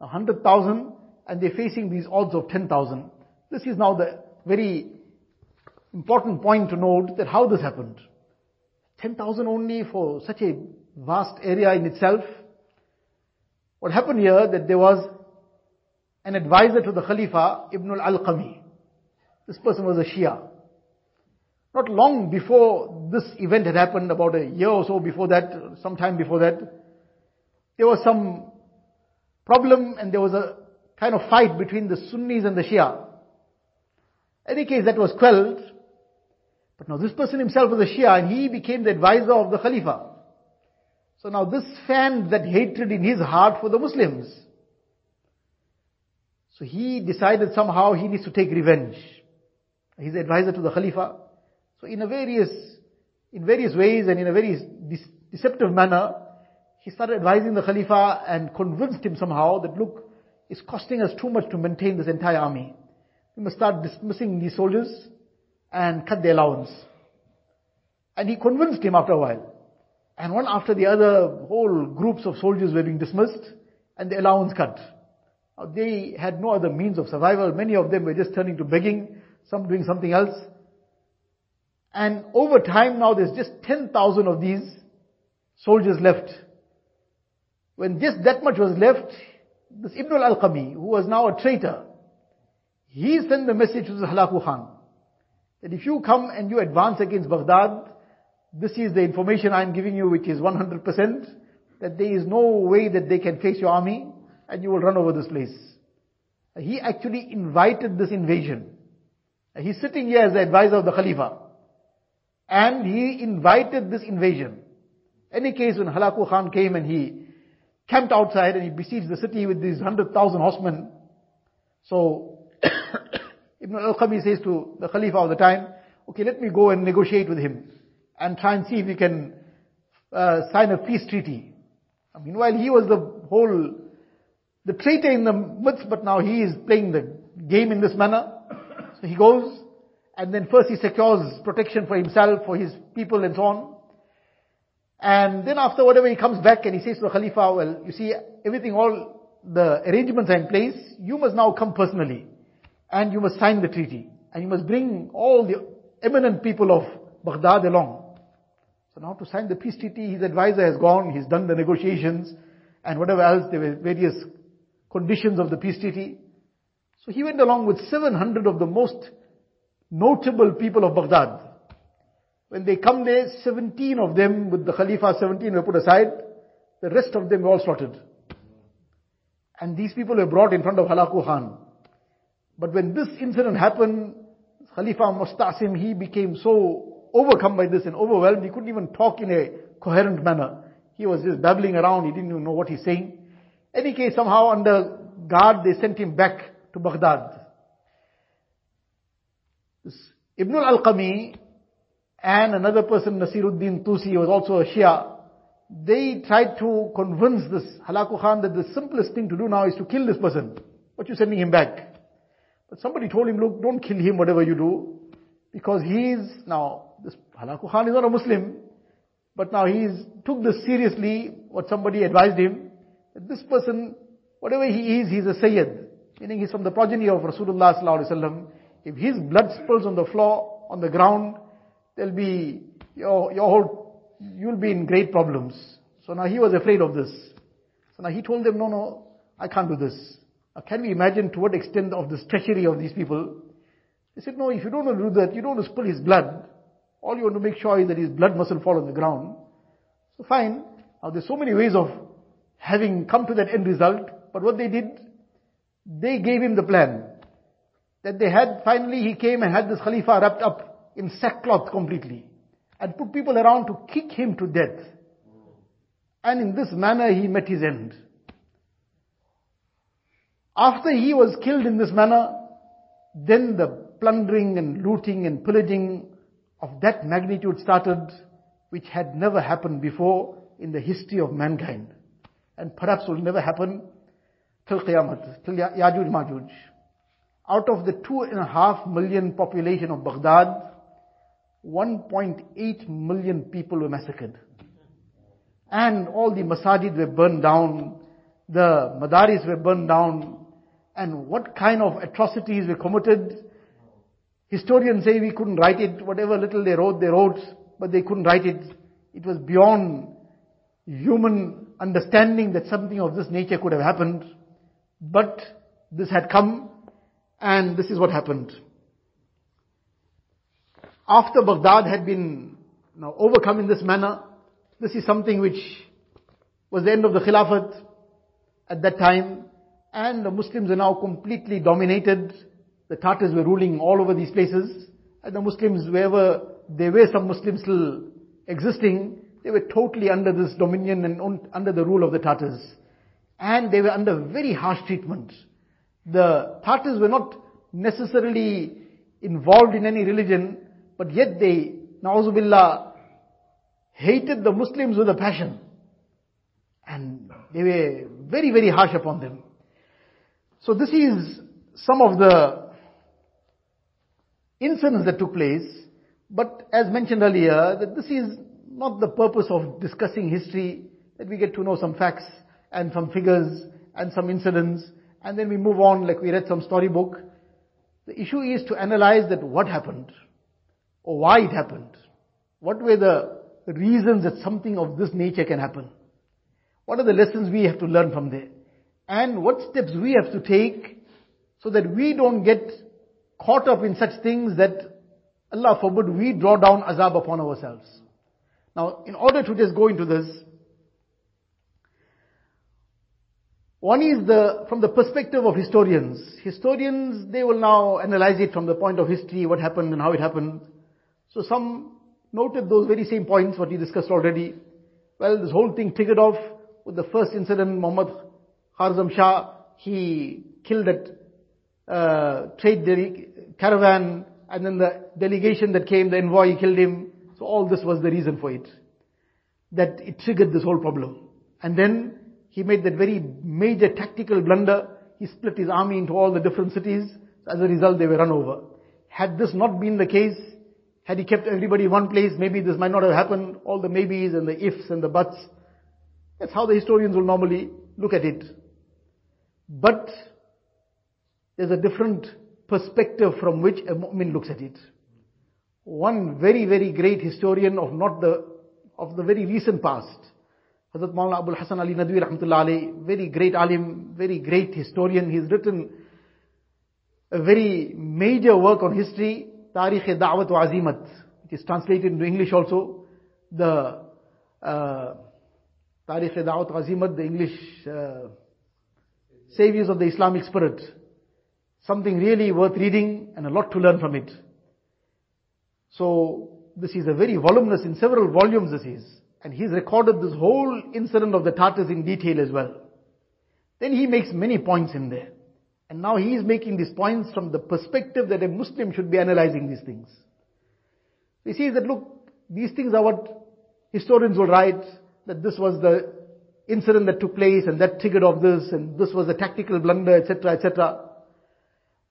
A hundred thousand and they're facing these odds of ten thousand. This is now the very important point to note that how this happened. 10,000 only for such a vast area in itself. What happened here that there was an advisor to the Khalifa, Ibn al-Alqami. This person was a Shia. Not long before this event had happened, about a year or so before that, some time before that, there was some problem and there was a kind of fight between the Sunnis and the Shia. Any case, that was quelled. But now this person himself was a Shia and he became the advisor of the Khalifa. So now this fanned that hatred in his heart for the Muslims. So he decided somehow he needs to take revenge. He's advisor to the Khalifa. So in a various, in various ways and in a very deceptive manner, he started advising the Khalifa and convinced him somehow that look, it's costing us too much to maintain this entire army. We must start dismissing these soldiers and cut the allowance. And he convinced him after a while. And one after the other, whole groups of soldiers were being dismissed and the allowance cut. They had no other means of survival. Many of them were just turning to begging, some doing something else. And over time now there's just 10,000 of these soldiers left. When just that much was left, this Ibn al-Alqami, who was now a traitor, he sent the message to the Halaku Khan that if you come and you advance against Baghdad, this is the information I'm giving you which is 100%, that there is no way that they can face your army and you will run over this place. He actually invited this invasion. He's sitting here as the advisor of the Khalifa. And he invited this invasion. Any case when Halaku Khan came and he camped outside and he besieged the city with these hundred thousand horsemen. So, Ibn al-Alqami says to the Khalifa of the time, okay, let me go and negotiate with him and try and see if we can uh, sign a peace treaty. Meanwhile, he was the whole, the traitor in the midst, but now he is playing the game in this manner. So he goes, and then first he secures protection for himself, for his people and so on. And then after whatever he comes back and he says to the Khalifa, well, you see, everything, all the arrangements are in place, you must now come personally. And you must sign the treaty. And you must bring all the eminent people of Baghdad along. So now to sign the peace treaty, his advisor has gone, he's done the negotiations, and whatever else, there were various conditions of the peace treaty. So he went along with 700 of the most notable people of Baghdad. When they come there, 17 of them with the Khalifa, 17 were put aside. The rest of them were all slaughtered. And these people were brought in front of Halaku Khan. But when this incident happened, Khalifa Mustasim, he became so overcome by this and overwhelmed, he couldn't even talk in a coherent manner. He was just babbling around, he didn't even know what he's saying. Any case, somehow under guard, they sent him back to Baghdad. This Ibn al-Alqami and another person, Nasiruddin Tusi, was also a Shia. They tried to convince this Halaku Khan that the simplest thing to do now is to kill this person. What you sending him back? But somebody told him, look, don't kill him whatever you do. Because he is, now, this Halaku Khan is not a Muslim. But now he's took this seriously, what somebody advised him. That this person, whatever he is, he's a Sayyid. Meaning he's from the progeny of Rasulullah. If his blood spills on the floor, on the ground, there'll be, your, your whole, you'll be in great problems. So now he was afraid of this. So now he told them, no, no, I can't do this. Now can we imagine to what extent of this treachery of these people? They said, no, if you don't want to do that, you don't want to spill his blood. All you want to make sure is that his blood mustn't fall on the ground. So fine. Now there's so many ways of having come to that end result. But what they did, they gave him the plan. That they had, finally he came and had this Khalifa wrapped up in sackcloth completely and put people around to kick him to death. And in this manner he met his end. After he was killed in this manner, then the plundering and looting and pillaging of that magnitude started, which had never happened before in the history of mankind. And perhaps will never happen till Qiyamah, till Yajuj Majuj. Out of the two and a half million population of Baghdad, 1.8 million people were massacred. And all the masajid were burned down, the madaris were burned down, and what kind of atrocities were committed. Historians say we couldn't write it, whatever little they wrote, they wrote, but they couldn't write it. It was beyond human understanding that something of this nature could have happened. But this had come, and this is what happened after Baghdad had been you know, overcome in this manner, this is something which was the end of the Khilafat at that time, and the Muslims are now completely dominated. The Tatars were ruling all over these places, and the Muslims, wherever there were some Muslims still existing, they were totally under this dominion and under the rule of the Tatars. And they were under very harsh treatment. The Tatars were not necessarily involved in any religion, but yet they, na'uzubillah, hated the Muslims with a passion. And they were very, very harsh upon them. So this is some of the incidents that took place. But as mentioned earlier, that this is not the purpose of discussing history, that we get to know some facts and some figures and some incidents, and then we move on like we read some storybook. The issue is to analyze that what happened or why it happened. What were the reasons that something of this nature can happen? What are the lessons we have to learn from there? And what steps we have to take so that we don't get caught up in such things that Allah forbid we draw down azab upon ourselves. Now, in order to just go into this, one is the, from the perspective of historians. Historians, they will now analyze it from the point of history, what happened and how it happened. So some noted those very same points what we discussed already. Well, this whole thing triggered off with the first incident, Muhammad Kharzam Shah, he killed that uh, trade caravan and then the delegation that came, the envoy, killed him. So all this was the reason for it. That it triggered this whole problem. And then he made that very major tactical blunder. He split his army into all the different cities. As a result, they were run over. Had this not been the case, had he kept everybody in one place, maybe this might not have happened. All the maybes and the ifs and the buts. That's how the historians will normally look at it. But there's a different perspective from which a mu'min looks at it. One very, very great historian of not the, of the very recent past, Hazrat Maulana Abul Hasan Ali Nadwi rahmatullah very great alim, very great historian. He's written a very major work on history, Tarikh Da'wat wa Azimat, which is translated into English also. The uh, Tarikh Da'wat wa Azimat, the English uh, Saviors of the Islamic Spirit. Something really worth reading and a lot to learn from it. So, this is a very voluminous, in several volumes this is. And he's recorded this whole incident of the Tartars in detail as well. Then he makes many points in there. And now he is making these points from the perspective that a Muslim should be analyzing these things. He says that look, these things are what historians will write, that this was the incident that took place and that triggered off this and this was a tactical blunder, etc., etc.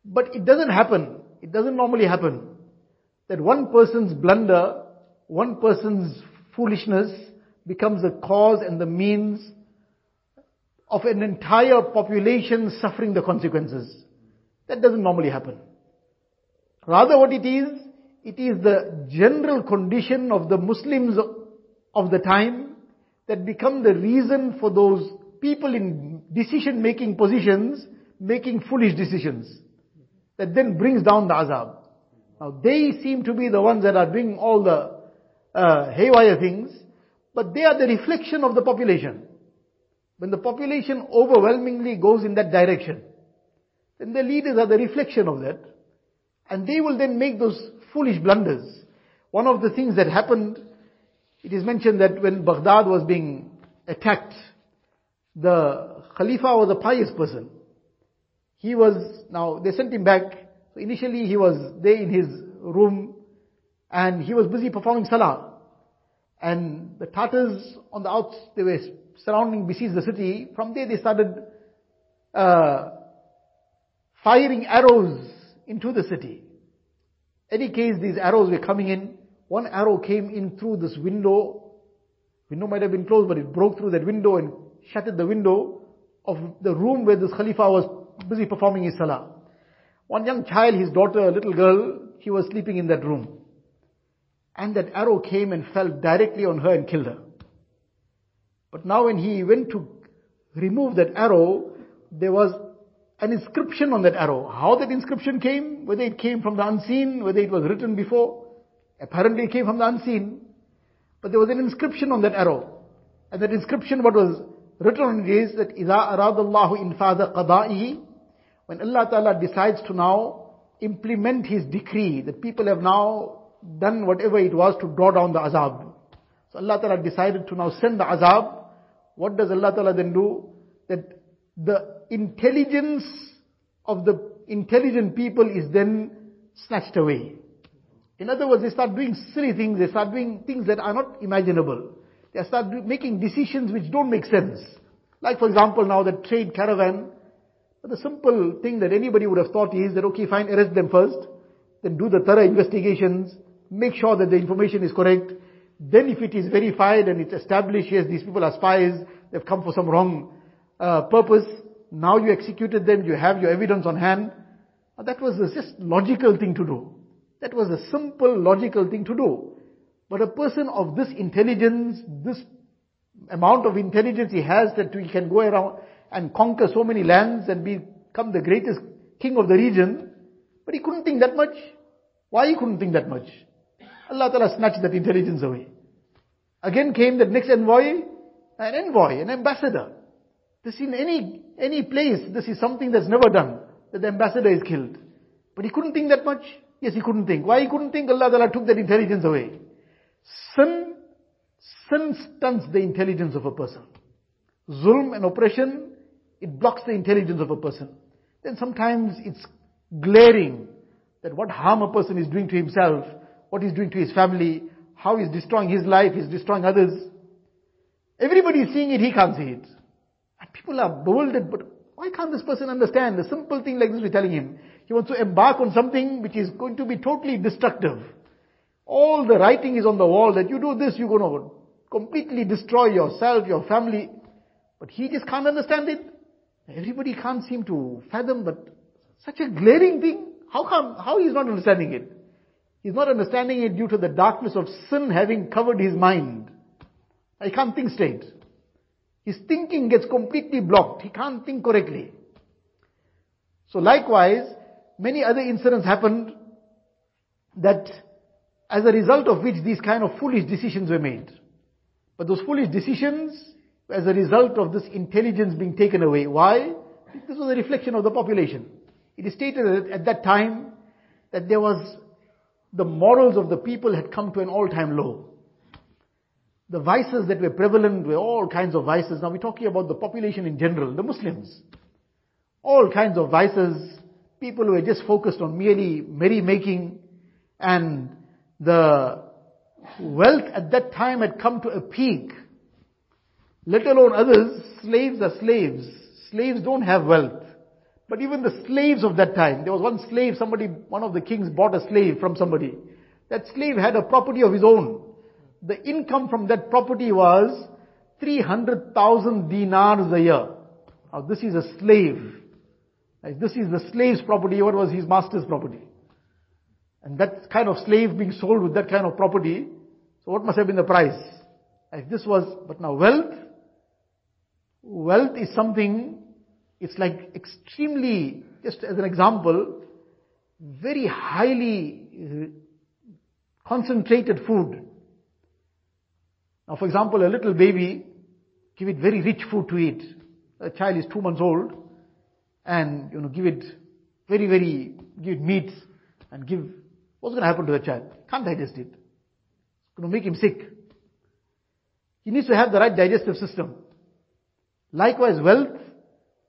But it doesn't happen. It doesn't normally happen that one person's blunder, one person's foolishness becomes the cause and the means of an entire population suffering the consequences. That doesn't normally happen. Rather what it is, it is the general condition of the Muslims of the time that become the reason for those people in decision making positions making foolish decisions. That then brings down the azab. Now they seem to be the ones that are doing all the uh, haywire things, but they are the reflection of the population. When the population overwhelmingly goes in that direction, then the leaders are the reflection of that. And they will then make those foolish blunders. One of the things that happened, it is mentioned that when Baghdad was being attacked, the Khalifa was a pious person. He was, now they sent him back. So initially he was there in his room and he was busy performing salah. And the Tatars on the outs, they were surrounding, besieged the city. From there they started uh, firing arrows into the city. Any case, these arrows were coming in. One arrow came in through this window. Window might have been closed, but it broke through that window and shattered the window of the room where this Khalifa was busy performing his salah. One young child, his daughter, a little girl, she was sleeping in that room. And that arrow came and fell directly on her and killed her. But now when he went to remove that arrow, there was an inscription on that arrow. How that inscription came, whether it came from the unseen, whether it was written before, apparently it came from the unseen. But there was an inscription on that arrow. And that inscription, what was written on it is that إِذَا أَرَادَ اللَّهُ إِنْفَاذَ قَضَائِهِ When Allah Ta'ala decides to now implement His decree, that people have now done whatever it was to draw down the azab. So Allah Ta'ala decided to now send the azab. what does Allah Ta'ala then do? That the intelligence of the intelligent people is then snatched away. In other words, they start doing silly things, they start doing things that are not imaginable. They start making decisions which don't make sense. Like for example now the trade caravan, the simple thing that anybody would have thought is that okay fine, arrest them first, then do the thorough investigations, make sure that the information is correct. Then if it is verified and it's established, these people are spies, they've come for some wrong uh, purpose, now you executed them, you have your evidence on hand. That was a just logical thing to do. That was a simple logical thing to do. But a person of this intelligence, this amount of intelligence he has that he can go around and conquer so many lands and become the greatest king of the region, but he couldn't think that much. Why he couldn't think that much? Allah Ta'ala snatched that intelligence away. Again came the next envoy, an envoy, an ambassador. This in any, any place, this is something that's never done, that the ambassador is killed. But he couldn't think that much. Yes, he couldn't think. Why he couldn't think? Allah Ta'ala took that intelligence away. Sin, sin stunts the intelligence of a person. Zulm and oppression, it blocks the intelligence of a person. Then sometimes it's glaring that what harm a person is doing to himself, what he's doing to his family, how he's destroying his life, he's destroying others. Everybody is seeing it, he can't see it. And people are bewildered, but why can't this person understand? A simple thing like this we're telling him. He wants to embark on something which is going to be totally destructive. All the writing is on the wall that you do this, you're going to completely destroy yourself, your family. But he just can't understand it. Everybody can't seem to fathom, but such a glaring thing. How come, how he's not understanding it? He's not understanding it due to the darkness of sin having covered his mind. I can't think straight. His thinking gets completely blocked. He can't think correctly. So likewise, many other incidents happened that as a result of which these kind of foolish decisions were made. But those foolish decisions, as a result of this intelligence being taken away. Why? This was a reflection of the population. It is stated at that time that there was, the morals of the people had come to an all-time low. The vices that were prevalent were all kinds of vices. Now we're talking about the population in general, the Muslims. All kinds of vices. People were just focused on merely merrymaking and the wealth at that time had come to a peak. Let alone others, slaves are slaves. Slaves don't have wealth. But even the slaves of that time, there was one slave, somebody, one of the kings bought a slave from somebody. That slave had a property of his own. The income from that property was 300,000 dinars a year. Now this is a slave. This is the slave's property, what was his master's property? And that kind of slave being sold with that kind of property, so what must have been the price? If this was, but now wealth, wealth is something, it's like extremely, just as an example, very highly uh, concentrated food. Now for example, a little baby, give it very rich food to eat. A child is two months old, and you know, give it very, very, give it meat, and give What's going to happen to the child? Can't digest it. It's going to make him sick. He needs to have the right digestive system. Likewise, wealth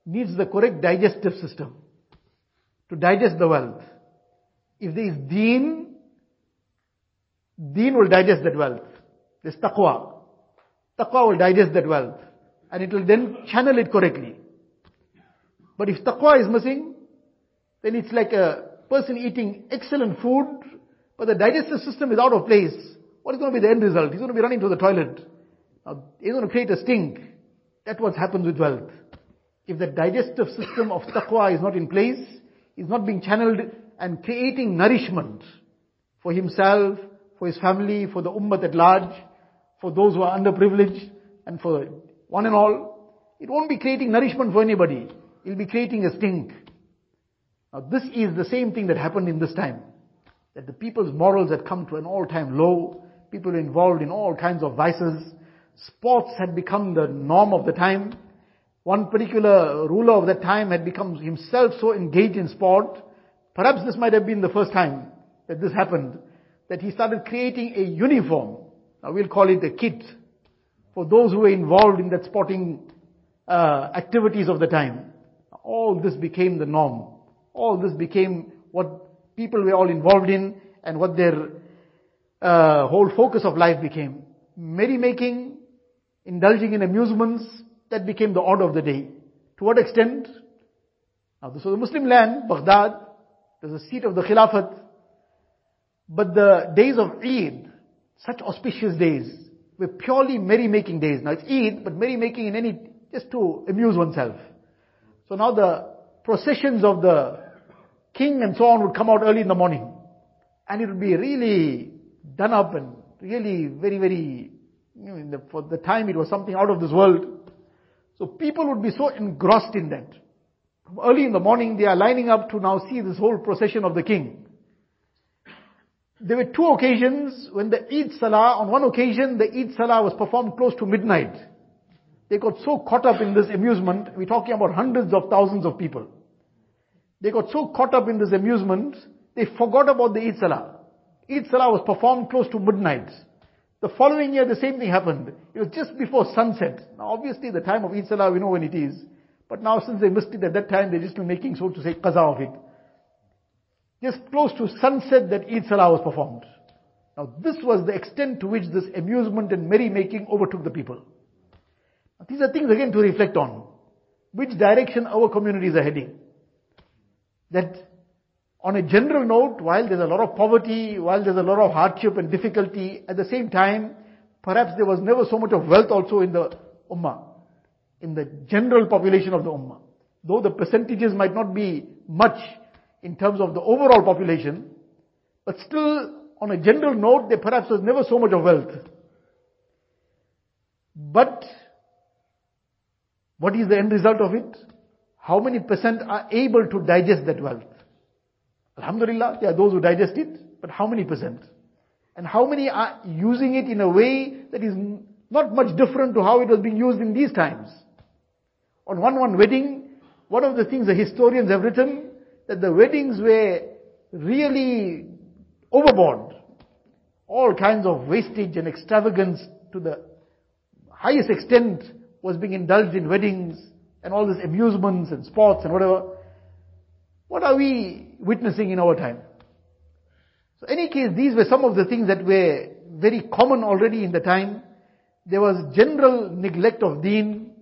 needs the correct digestive system to digest the wealth. If there is deen, deen will digest that wealth. There's taqwa. Taqwa will digest that wealth. And it will then channel it correctly. But if taqwa is missing, then it's like a person eating excellent food, but the digestive system is out of place, what is going to be the end result? He's going to be running to the toilet. Now, he's going to create a stink. That's what happens with wealth. If the digestive system of taqwa is not in place, is not being channeled and creating nourishment for himself, for his family, for the ummah at large, for those who are underprivileged, and for one and all, it won't be creating nourishment for anybody. It'll be creating a stink. Now this is the same thing that happened in this time. That the people's morals had come to an all-time low. People were involved in all kinds of vices. Sports had become the norm of the time. One particular ruler of that time had become himself so engaged in sport. Perhaps this might have been the first time that this happened. That he started creating a uniform. Now we'll call it a kit. For those who were involved in that sporting uh, activities of the time. All this became the norm all this became what people were all involved in and what their uh, whole focus of life became. Merrymaking, indulging in amusements, that became the order of the day. To what extent? Now this was a Muslim land, Baghdad, it was the seat of the Khilafat. But the days of Eid, such auspicious days, were purely merrymaking days. Now it's Eid, but merrymaking in any, just to amuse oneself. So now the processions of the king and so on would come out early in the morning. And it would be really done up and really very, very, you know, the, for the time it was something out of this world. So people would be so engrossed in that. Early in the morning they are lining up to now see this whole procession of the king. There were two occasions when the Eid Salah, on one occasion the Eid Salah was performed close to midnight. They got so caught up in this amusement, we're talking about hundreds of thousands of people. They got so caught up in this amusement, they forgot about the Eid Salah. Eid Salah was performed close to midnight. The following year, the same thing happened. It was just before sunset. Now, obviously, the time of Eid Salah, we know when it is. But now, since they missed it at that time, they're just making, so to say, qaza of it. Just close to sunset that Eid Salah was performed. Now, this was the extent to which this amusement and merrymaking overtook the people. Now, these are things again to reflect on. Which direction our communities are heading. That on a general note, while there's a lot of poverty, while there's a lot of hardship and difficulty, at the same time, perhaps there was never so much of wealth also in the ummah, in the general population of the ummah. Though the percentages might not be much in terms of the overall population, but still, on a general note, there perhaps was never so much of wealth. But, what is the end result of it? How many percent are able to digest that wealth? Alhamdulillah, there are those who digest it, but how many percent? And how many are using it in a way that is not much different to how it was being used in these times? On one one wedding, one of the things the historians have written, that the weddings were really overboard. All kinds of wastage and extravagance to the highest extent was being indulged in weddings and all these amusements and sports and whatever. What are we witnessing in our time? So any case, these were some of the things that were very common already in the time. There was general neglect of deen.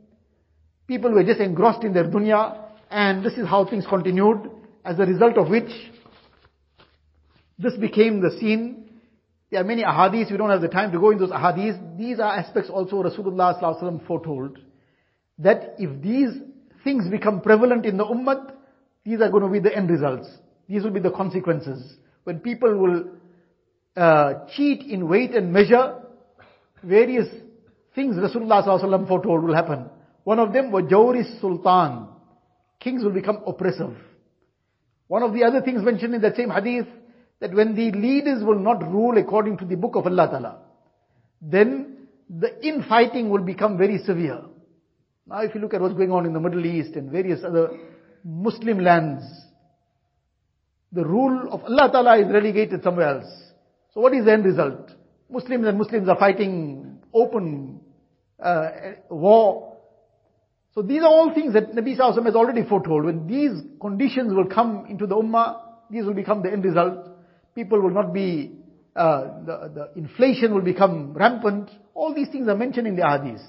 People were just engrossed in their dunya. And this is how things continued. As a result of which, this became the scene. There are many ahadiths, we don't have the time to go into those ahadiths. These are aspects also Rasulullah foretold. That if these things become prevalent in the ummah, these are going to be the end results. These will be the consequences. When people will uh, cheat in weight and measure, various things Rasulullah foretold will happen. One of them was Jawri Sultan. Kings will become oppressive. One of the other things mentioned in that same hadith, that when the leaders will not rule according to the book of Allah Ta'ala, then the infighting will become very severe. Now if you look at what's going on in the Middle East and various other Muslim lands. The rule of Allah Ta'ala is relegated somewhere else. So what is the end result? Muslims and Muslims are fighting open uh, war. So these are all things that Nabi Sallallahu has already foretold. When these conditions will come into the ummah, these will become the end result. People will not be, uh, the, the inflation will become rampant. All these things are mentioned in the hadith.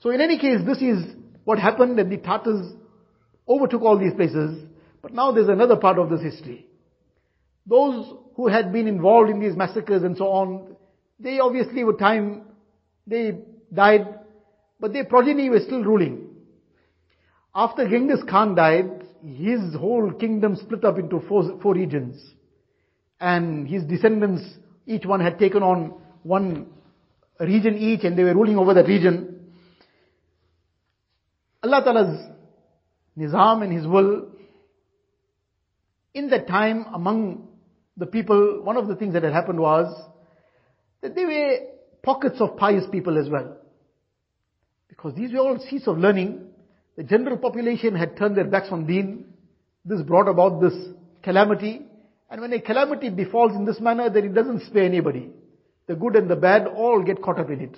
So in any case, this is what happened and the Tatars overtook all these places. But now there's another part of this history. Those who had been involved in these massacres and so on, they obviously with time, they died, but their progeny were still ruling. After Genghis Khan died, his whole kingdom split up into four, four regions. And his descendants, each one had taken on one region each and they were ruling over that region. Allah Ta'ala's Nizam and his will. In that time among the people, one of the things that had happened was that there were pockets of pious people as well. Because these were all seats of learning. The general population had turned their backs on deen. This brought about this calamity. And when a calamity befalls in this manner, then it doesn't spare anybody. The good and the bad all get caught up in it.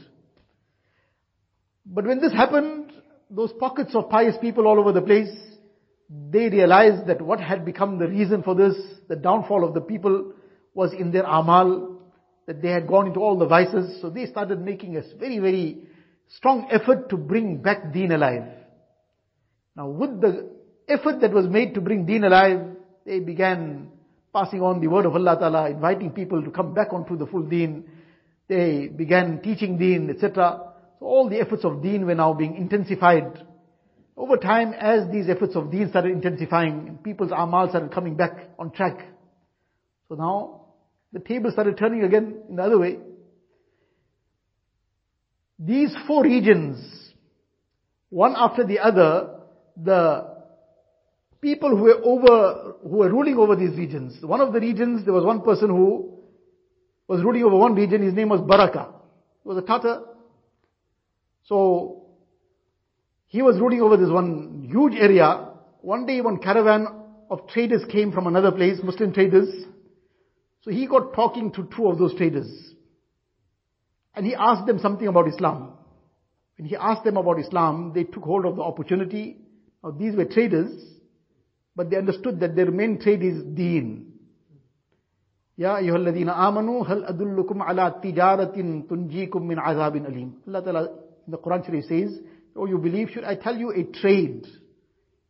But when this happened, those pockets of pious people all over the place, they realized that what had become the reason for this, the downfall of the people, was in their amal, that they had gone into all the vices. So they started making a very, very strong effort to bring back deen alive. Now with the effort that was made to bring deen alive, they began passing on the word of Allah Ta'ala, inviting people to come back onto the full deen. They began teaching deen, etc. So all the efforts of deen were now being intensified. Over time, as these efforts of deen started intensifying, people's amal started coming back on track. So now, the table started turning again in the other way. These four regions, one after the other, the people who were over, who were ruling over these regions. One of the regions, there was one person who was ruling over one region, his name was Baraka. He was a Tatar, so, he was ruling over this one huge area. One day one caravan of traders came from another place, Muslim traders. So he got talking to two of those traders. And he asked them something about Islam. When he asked them about Islam, they took hold of the opportunity. Now these were traders, but they understood that their main trade is deen. Ya ayyuhalladhina amanu hal adullukum ala tijaratin tunjikum min azabin alim. Allah Ta'ala the Quran Sharif says, Oh you believe, should I tell you a trade?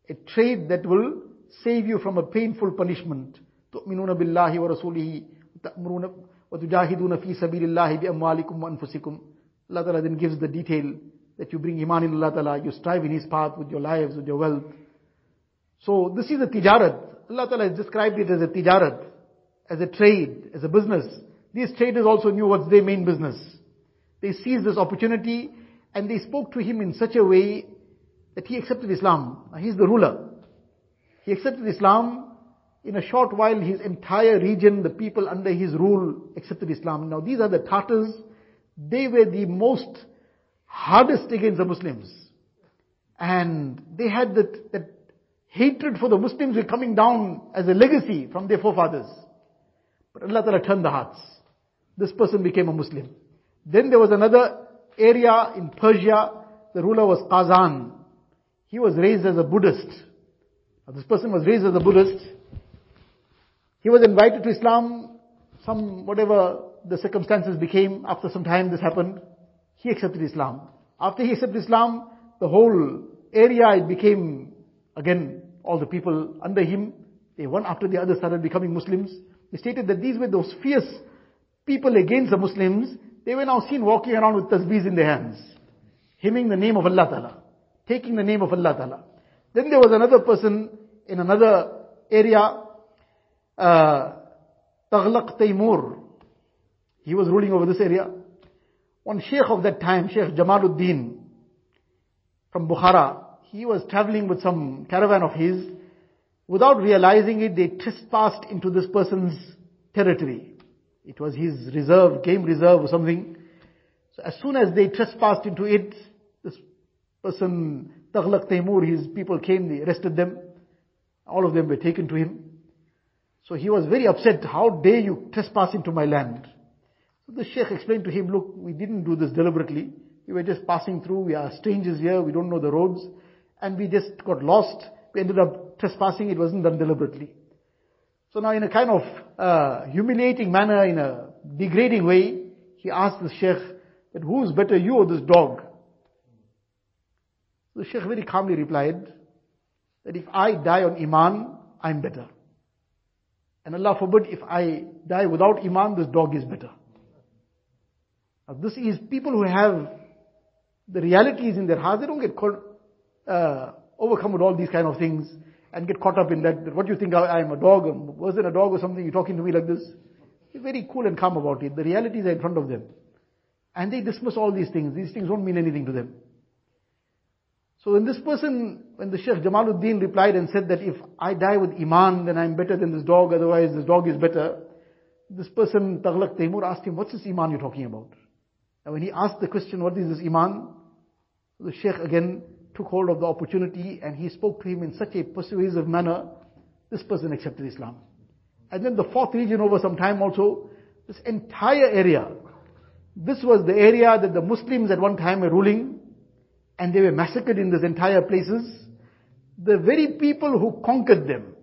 A trade that will save you from a painful punishment. تؤمنون بالله ورسوله وتأمرون وتجاهدون في سبيل الله بأموالكم وأنفسكم Allah Ta'ala then gives the detail that you bring iman in Allah Ta'ala, you strive in His path with your lives, with your wealth. So this is a tijarat. Allah Ta'ala has described it as a tijarat, as a trade, as a business. These traders also knew what's their main business. They seized this opportunity and they spoke to him in such a way that he accepted Islam. He's the ruler. He accepted Islam. In a short while, his entire region, the people under his rule accepted Islam. Now these are the Tatars. They were the most hardest against the Muslims. And they had that, that hatred for the Muslims were coming down as a legacy from their forefathers. But Allah Ta'ala turned the hearts. This person became a Muslim. Then there was another area in Persia. The ruler was Qazan. He was raised as a Buddhist. Now, this person was raised as a Buddhist. He was invited to Islam. Some, whatever the circumstances became, after some time this happened. He accepted Islam. After he accepted Islam, the whole area, it became, again, all the people under him, they one after the other started becoming Muslims. He stated that these were those fierce people against the Muslims. They were now seen walking around with tasbihs in their hands, hymning the name of Allah Ta'ala, taking the name of Allah Ta'ala. Then there was another person in another area, uh, Taghlaq Taimur. He was ruling over this area. One sheikh of that time, Sheikh Jamaluddin from Bukhara, he was traveling with some caravan of his. Without realizing it, they trespassed into this person's territory. It was his reserve, game reserve or something. So as soon as they trespassed into it, this person, Taghlaq Taimur, his people came, they arrested them. All of them were taken to him. So he was very upset. How dare you trespass into my land? So the Sheikh explained to him, look, we didn't do this deliberately. We were just passing through. We are strangers here. We don't know the roads. And we just got lost. We ended up trespassing. It wasn't done deliberately. So now in a kind of uh, humiliating manner, in a degrading way, he asked the Sheikh that who's better, you or this dog? The Sheikh very calmly replied that if I die on Iman, I'm better. And Allah forbid if I die without Iman, this dog is better. Now this is people who have the realities in their hearts, they don't get caught, uh, overcome with all these kind of things and get caught up in that. What do you think I am a dog? Was it a dog or something? You're talking to me like this? You're very cool and calm about it. The realities are in front of them. And they dismiss all these things. These things don't mean anything to them. So when this person, when the Sheikh Jamaluddin replied and said that if I die with Iman, then I'm better than this dog, otherwise this dog is better. This person, Taghlaq Taimur, asked him, what's this Iman you're talking about? And when he asked the question, what is this Iman? The Sheikh again took hold of the opportunity and he spoke to him in such a persuasive manner, this person accepted Islam. And then the fourth region over some time also, this entire area, this was the area that the Muslims at one time were ruling, and they were massacred in these entire places. The very people who conquered them,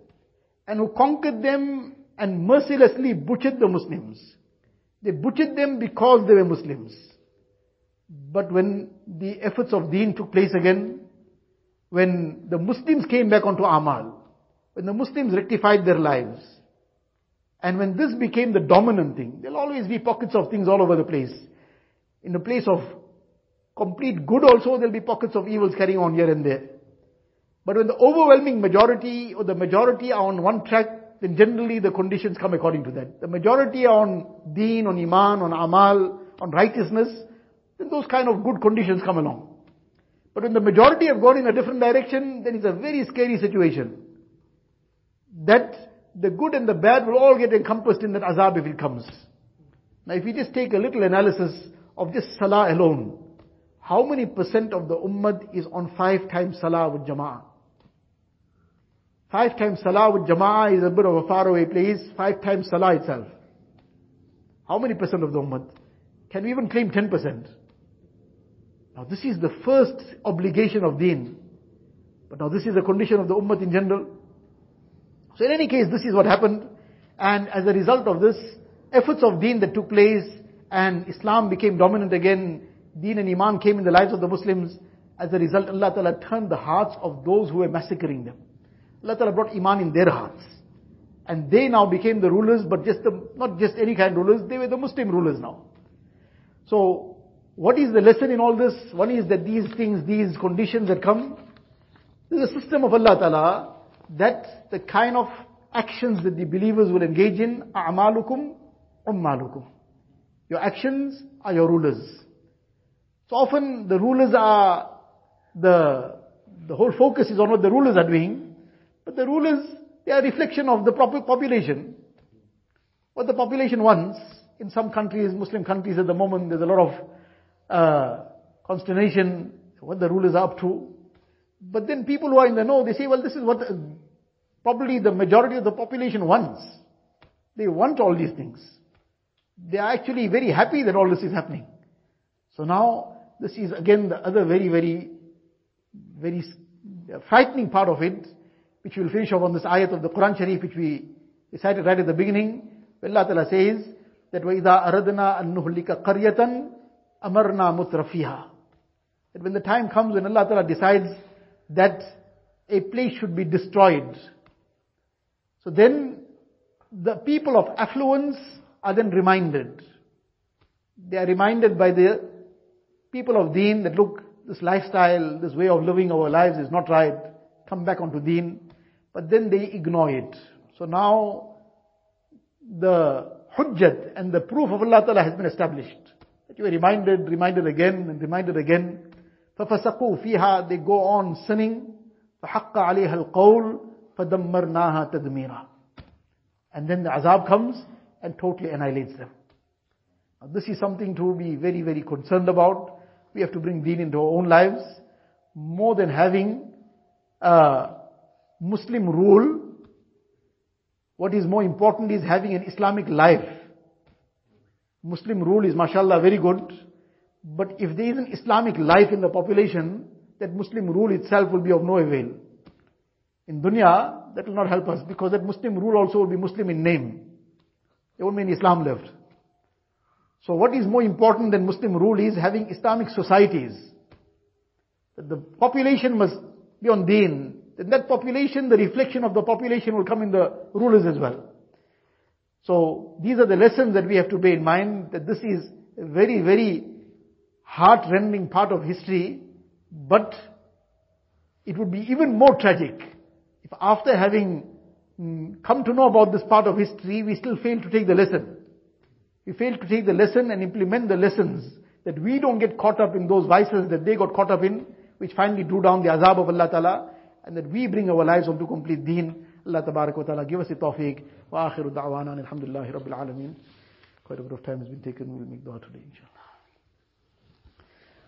and who conquered them and mercilessly butchered the Muslims. They butchered them because they were Muslims. But when the efforts of deen took place again, when the Muslims came back onto Amal, when the Muslims rectified their lives, and when this became the dominant thing, there'll always be pockets of things all over the place. In the place of complete good also, there'll be pockets of evils carrying on here and there. But when the overwhelming majority or the majority are on one track, then generally the conditions come according to that. The majority are on deen, on iman, on amal, on righteousness, then those kind of good conditions come along. But when the majority have gone in a different direction, then it's a very scary situation. That the good and the bad will all get encompassed in that azab if it comes. Now if we just take a little analysis of just salah alone, how many percent of the ummah is on five times salah with jama'ah? Five times salah with jama'ah is a bit of a faraway place, five times salah itself. How many percent of the ummah? Can we even claim 10%? Now this is the first obligation of deen. But now this is the condition of the ummah in general. So in any case, this is what happened. And as a result of this, efforts of deen that took place and Islam became dominant again, deen and iman came in the lives of the Muslims. As a result, Allah Ta'ala turned the hearts of those who were massacring them. Allah Ta'ala brought iman in their hearts. And they now became the rulers, but just the, not just any kind of rulers, they were the Muslim rulers now. So, what is the lesson in all this? One is that these things, these conditions that come, this is a system of Allah Ta'ala that the kind of actions that the believers will engage in, a'malukum ummalukum. Your actions are your rulers. So often the rulers are, the, the whole focus is on what the rulers are doing, but the rulers, they are a reflection of the proper population. What the population wants, in some countries, Muslim countries at the moment, there's a lot of uh, consternation, what the rulers are up to. But then people who are in the know, they say, well, this is what probably the majority of the population wants. They want all these things. They are actually very happy that all this is happening. So now, this is again the other very, very, very frightening part of it, which we'll finish off on this ayat of the Quran Sharif, which we recited right at the beginning. Allah Ta'ala says that وَإِذَا أَرَدْنَا أَن نُهْلِكَ قَرْيَةً amarna mutrafiha. That when the time comes when Allah Ta'ala decides that a place should be destroyed, so then the people of affluence are then reminded. They are reminded by the people of deen that look, this lifestyle, this way of living our lives is not right. Come back onto deen. But then they ignore it. So now the hujjat and the proof of Allah Ta'ala has been established. That you are reminded, reminded again and reminded again. فَفَسَقُوا فِيهَا They go on sinning. فَحَقَّ عَلَيْهَا الْقَوْلُ فَدَمَّرْنَاهَا تَدْمِيرًا And then the azab comes and totally annihilates them. Now, this is something to be very, very concerned about. We have to bring deen into our own lives. More than having a Muslim rule, what is more important is having an Islamic life. Muslim rule is mashallah very good, but if there is an Islamic life in the population, that Muslim rule itself will be of no avail. In dunya, that will not help us because that Muslim rule also will be Muslim in name. There won't be any Islam left. So what is more important than Muslim rule is having Islamic societies. That the population must be on deen. Then that population, the reflection of the population will come in the rulers as well. So these are the lessons that we have to bear in mind that this is a very, very heart-rending part of history, but it would be even more tragic if after having mm, come to know about this part of history, we still fail to take the lesson. We fail to take the lesson and implement the lessons that we don't get caught up in those vices that they got caught up in, which finally drew down the azab of Allah Ta'ala, and that we bring our lives onto complete deen. Allah Tabarak wa Ta'ala give us the tawfiq. Wa akhiru da'wana alhamdulillahi rabbil. Quite a bit of time has been taken. We'll make dua today, inshallah.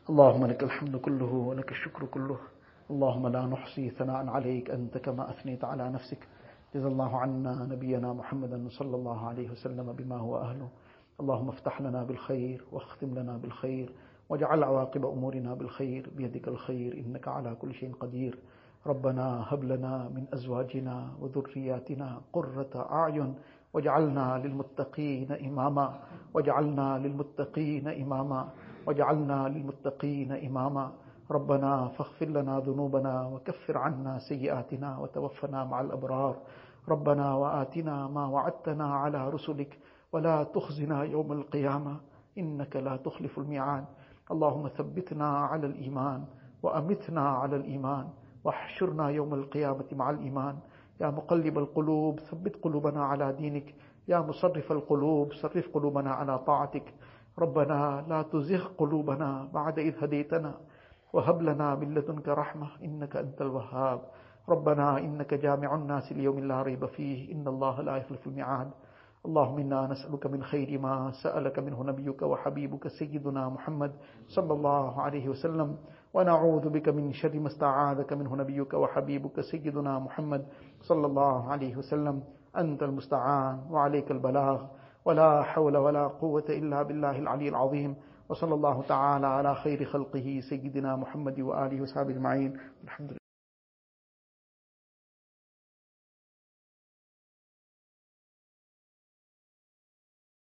اللهم لك الحمد كله ولك الشكر كله. اللهم لا نحصي ثناء عليك. أنت كما أثنيت على نفسك. جزا الله عنا نبينا محمدا صلى الله عليه وسلم بما هو أهله. اللهم افتح لنا بالخير واختم لنا بالخير. واجعل عواقب أمورنا بالخير. بيدك الخير. إنك على كل شيء قدير. ربنا هب لنا من أزواجنا وذرياتنا قرة أعين واجعلنا للمتقين إماما. واجعلنا للمتقين إماما. واجعلنا للمتقين إماما. ربنا فاغفر لنا ذنوبنا وكفر عنا سيئاتنا وتوفنا مع الأبرار. ربنا وآتنا ما وعدتنا على رسلك. ولا تخزنا يوم القيامة. إنك لا تخلف الميعاد. اللهم ثبتنا على الإيمان وأمتنا على الإيمان. واحشرنا يوم القيامة مع الإيمان. يا مقلب القلوب ثبت قلوبنا على دينك. يا مصرف القلوب صرف قلوبنا على طاعتك. ربنا لا تزغ قلوبنا بعد إذ هديتنا. وهب لنا من لدنك رحمة إنك أنت الوهاب. ربنا إنك جامع الناس ليوم لا ريب فيه. إن الله لا يخلف الميعاد. اللهم إنا نسألك من خير ما سألك منه نبيك وحبيبك سيدنا محمد صلى الله عليه وسلم. ونعوذ بك من شر ما استعاذك منه نبيك وحبيبك سيدنا محمد صلى الله عليه وسلم. أنت المستعان وعليك البلاغ. ولا حول ولا قوة إلا بالله العلي العظيم. وصلى الله تعالى على خير خلقه سيدنا محمد وآله وصحبه أجمعين. الحمد لله.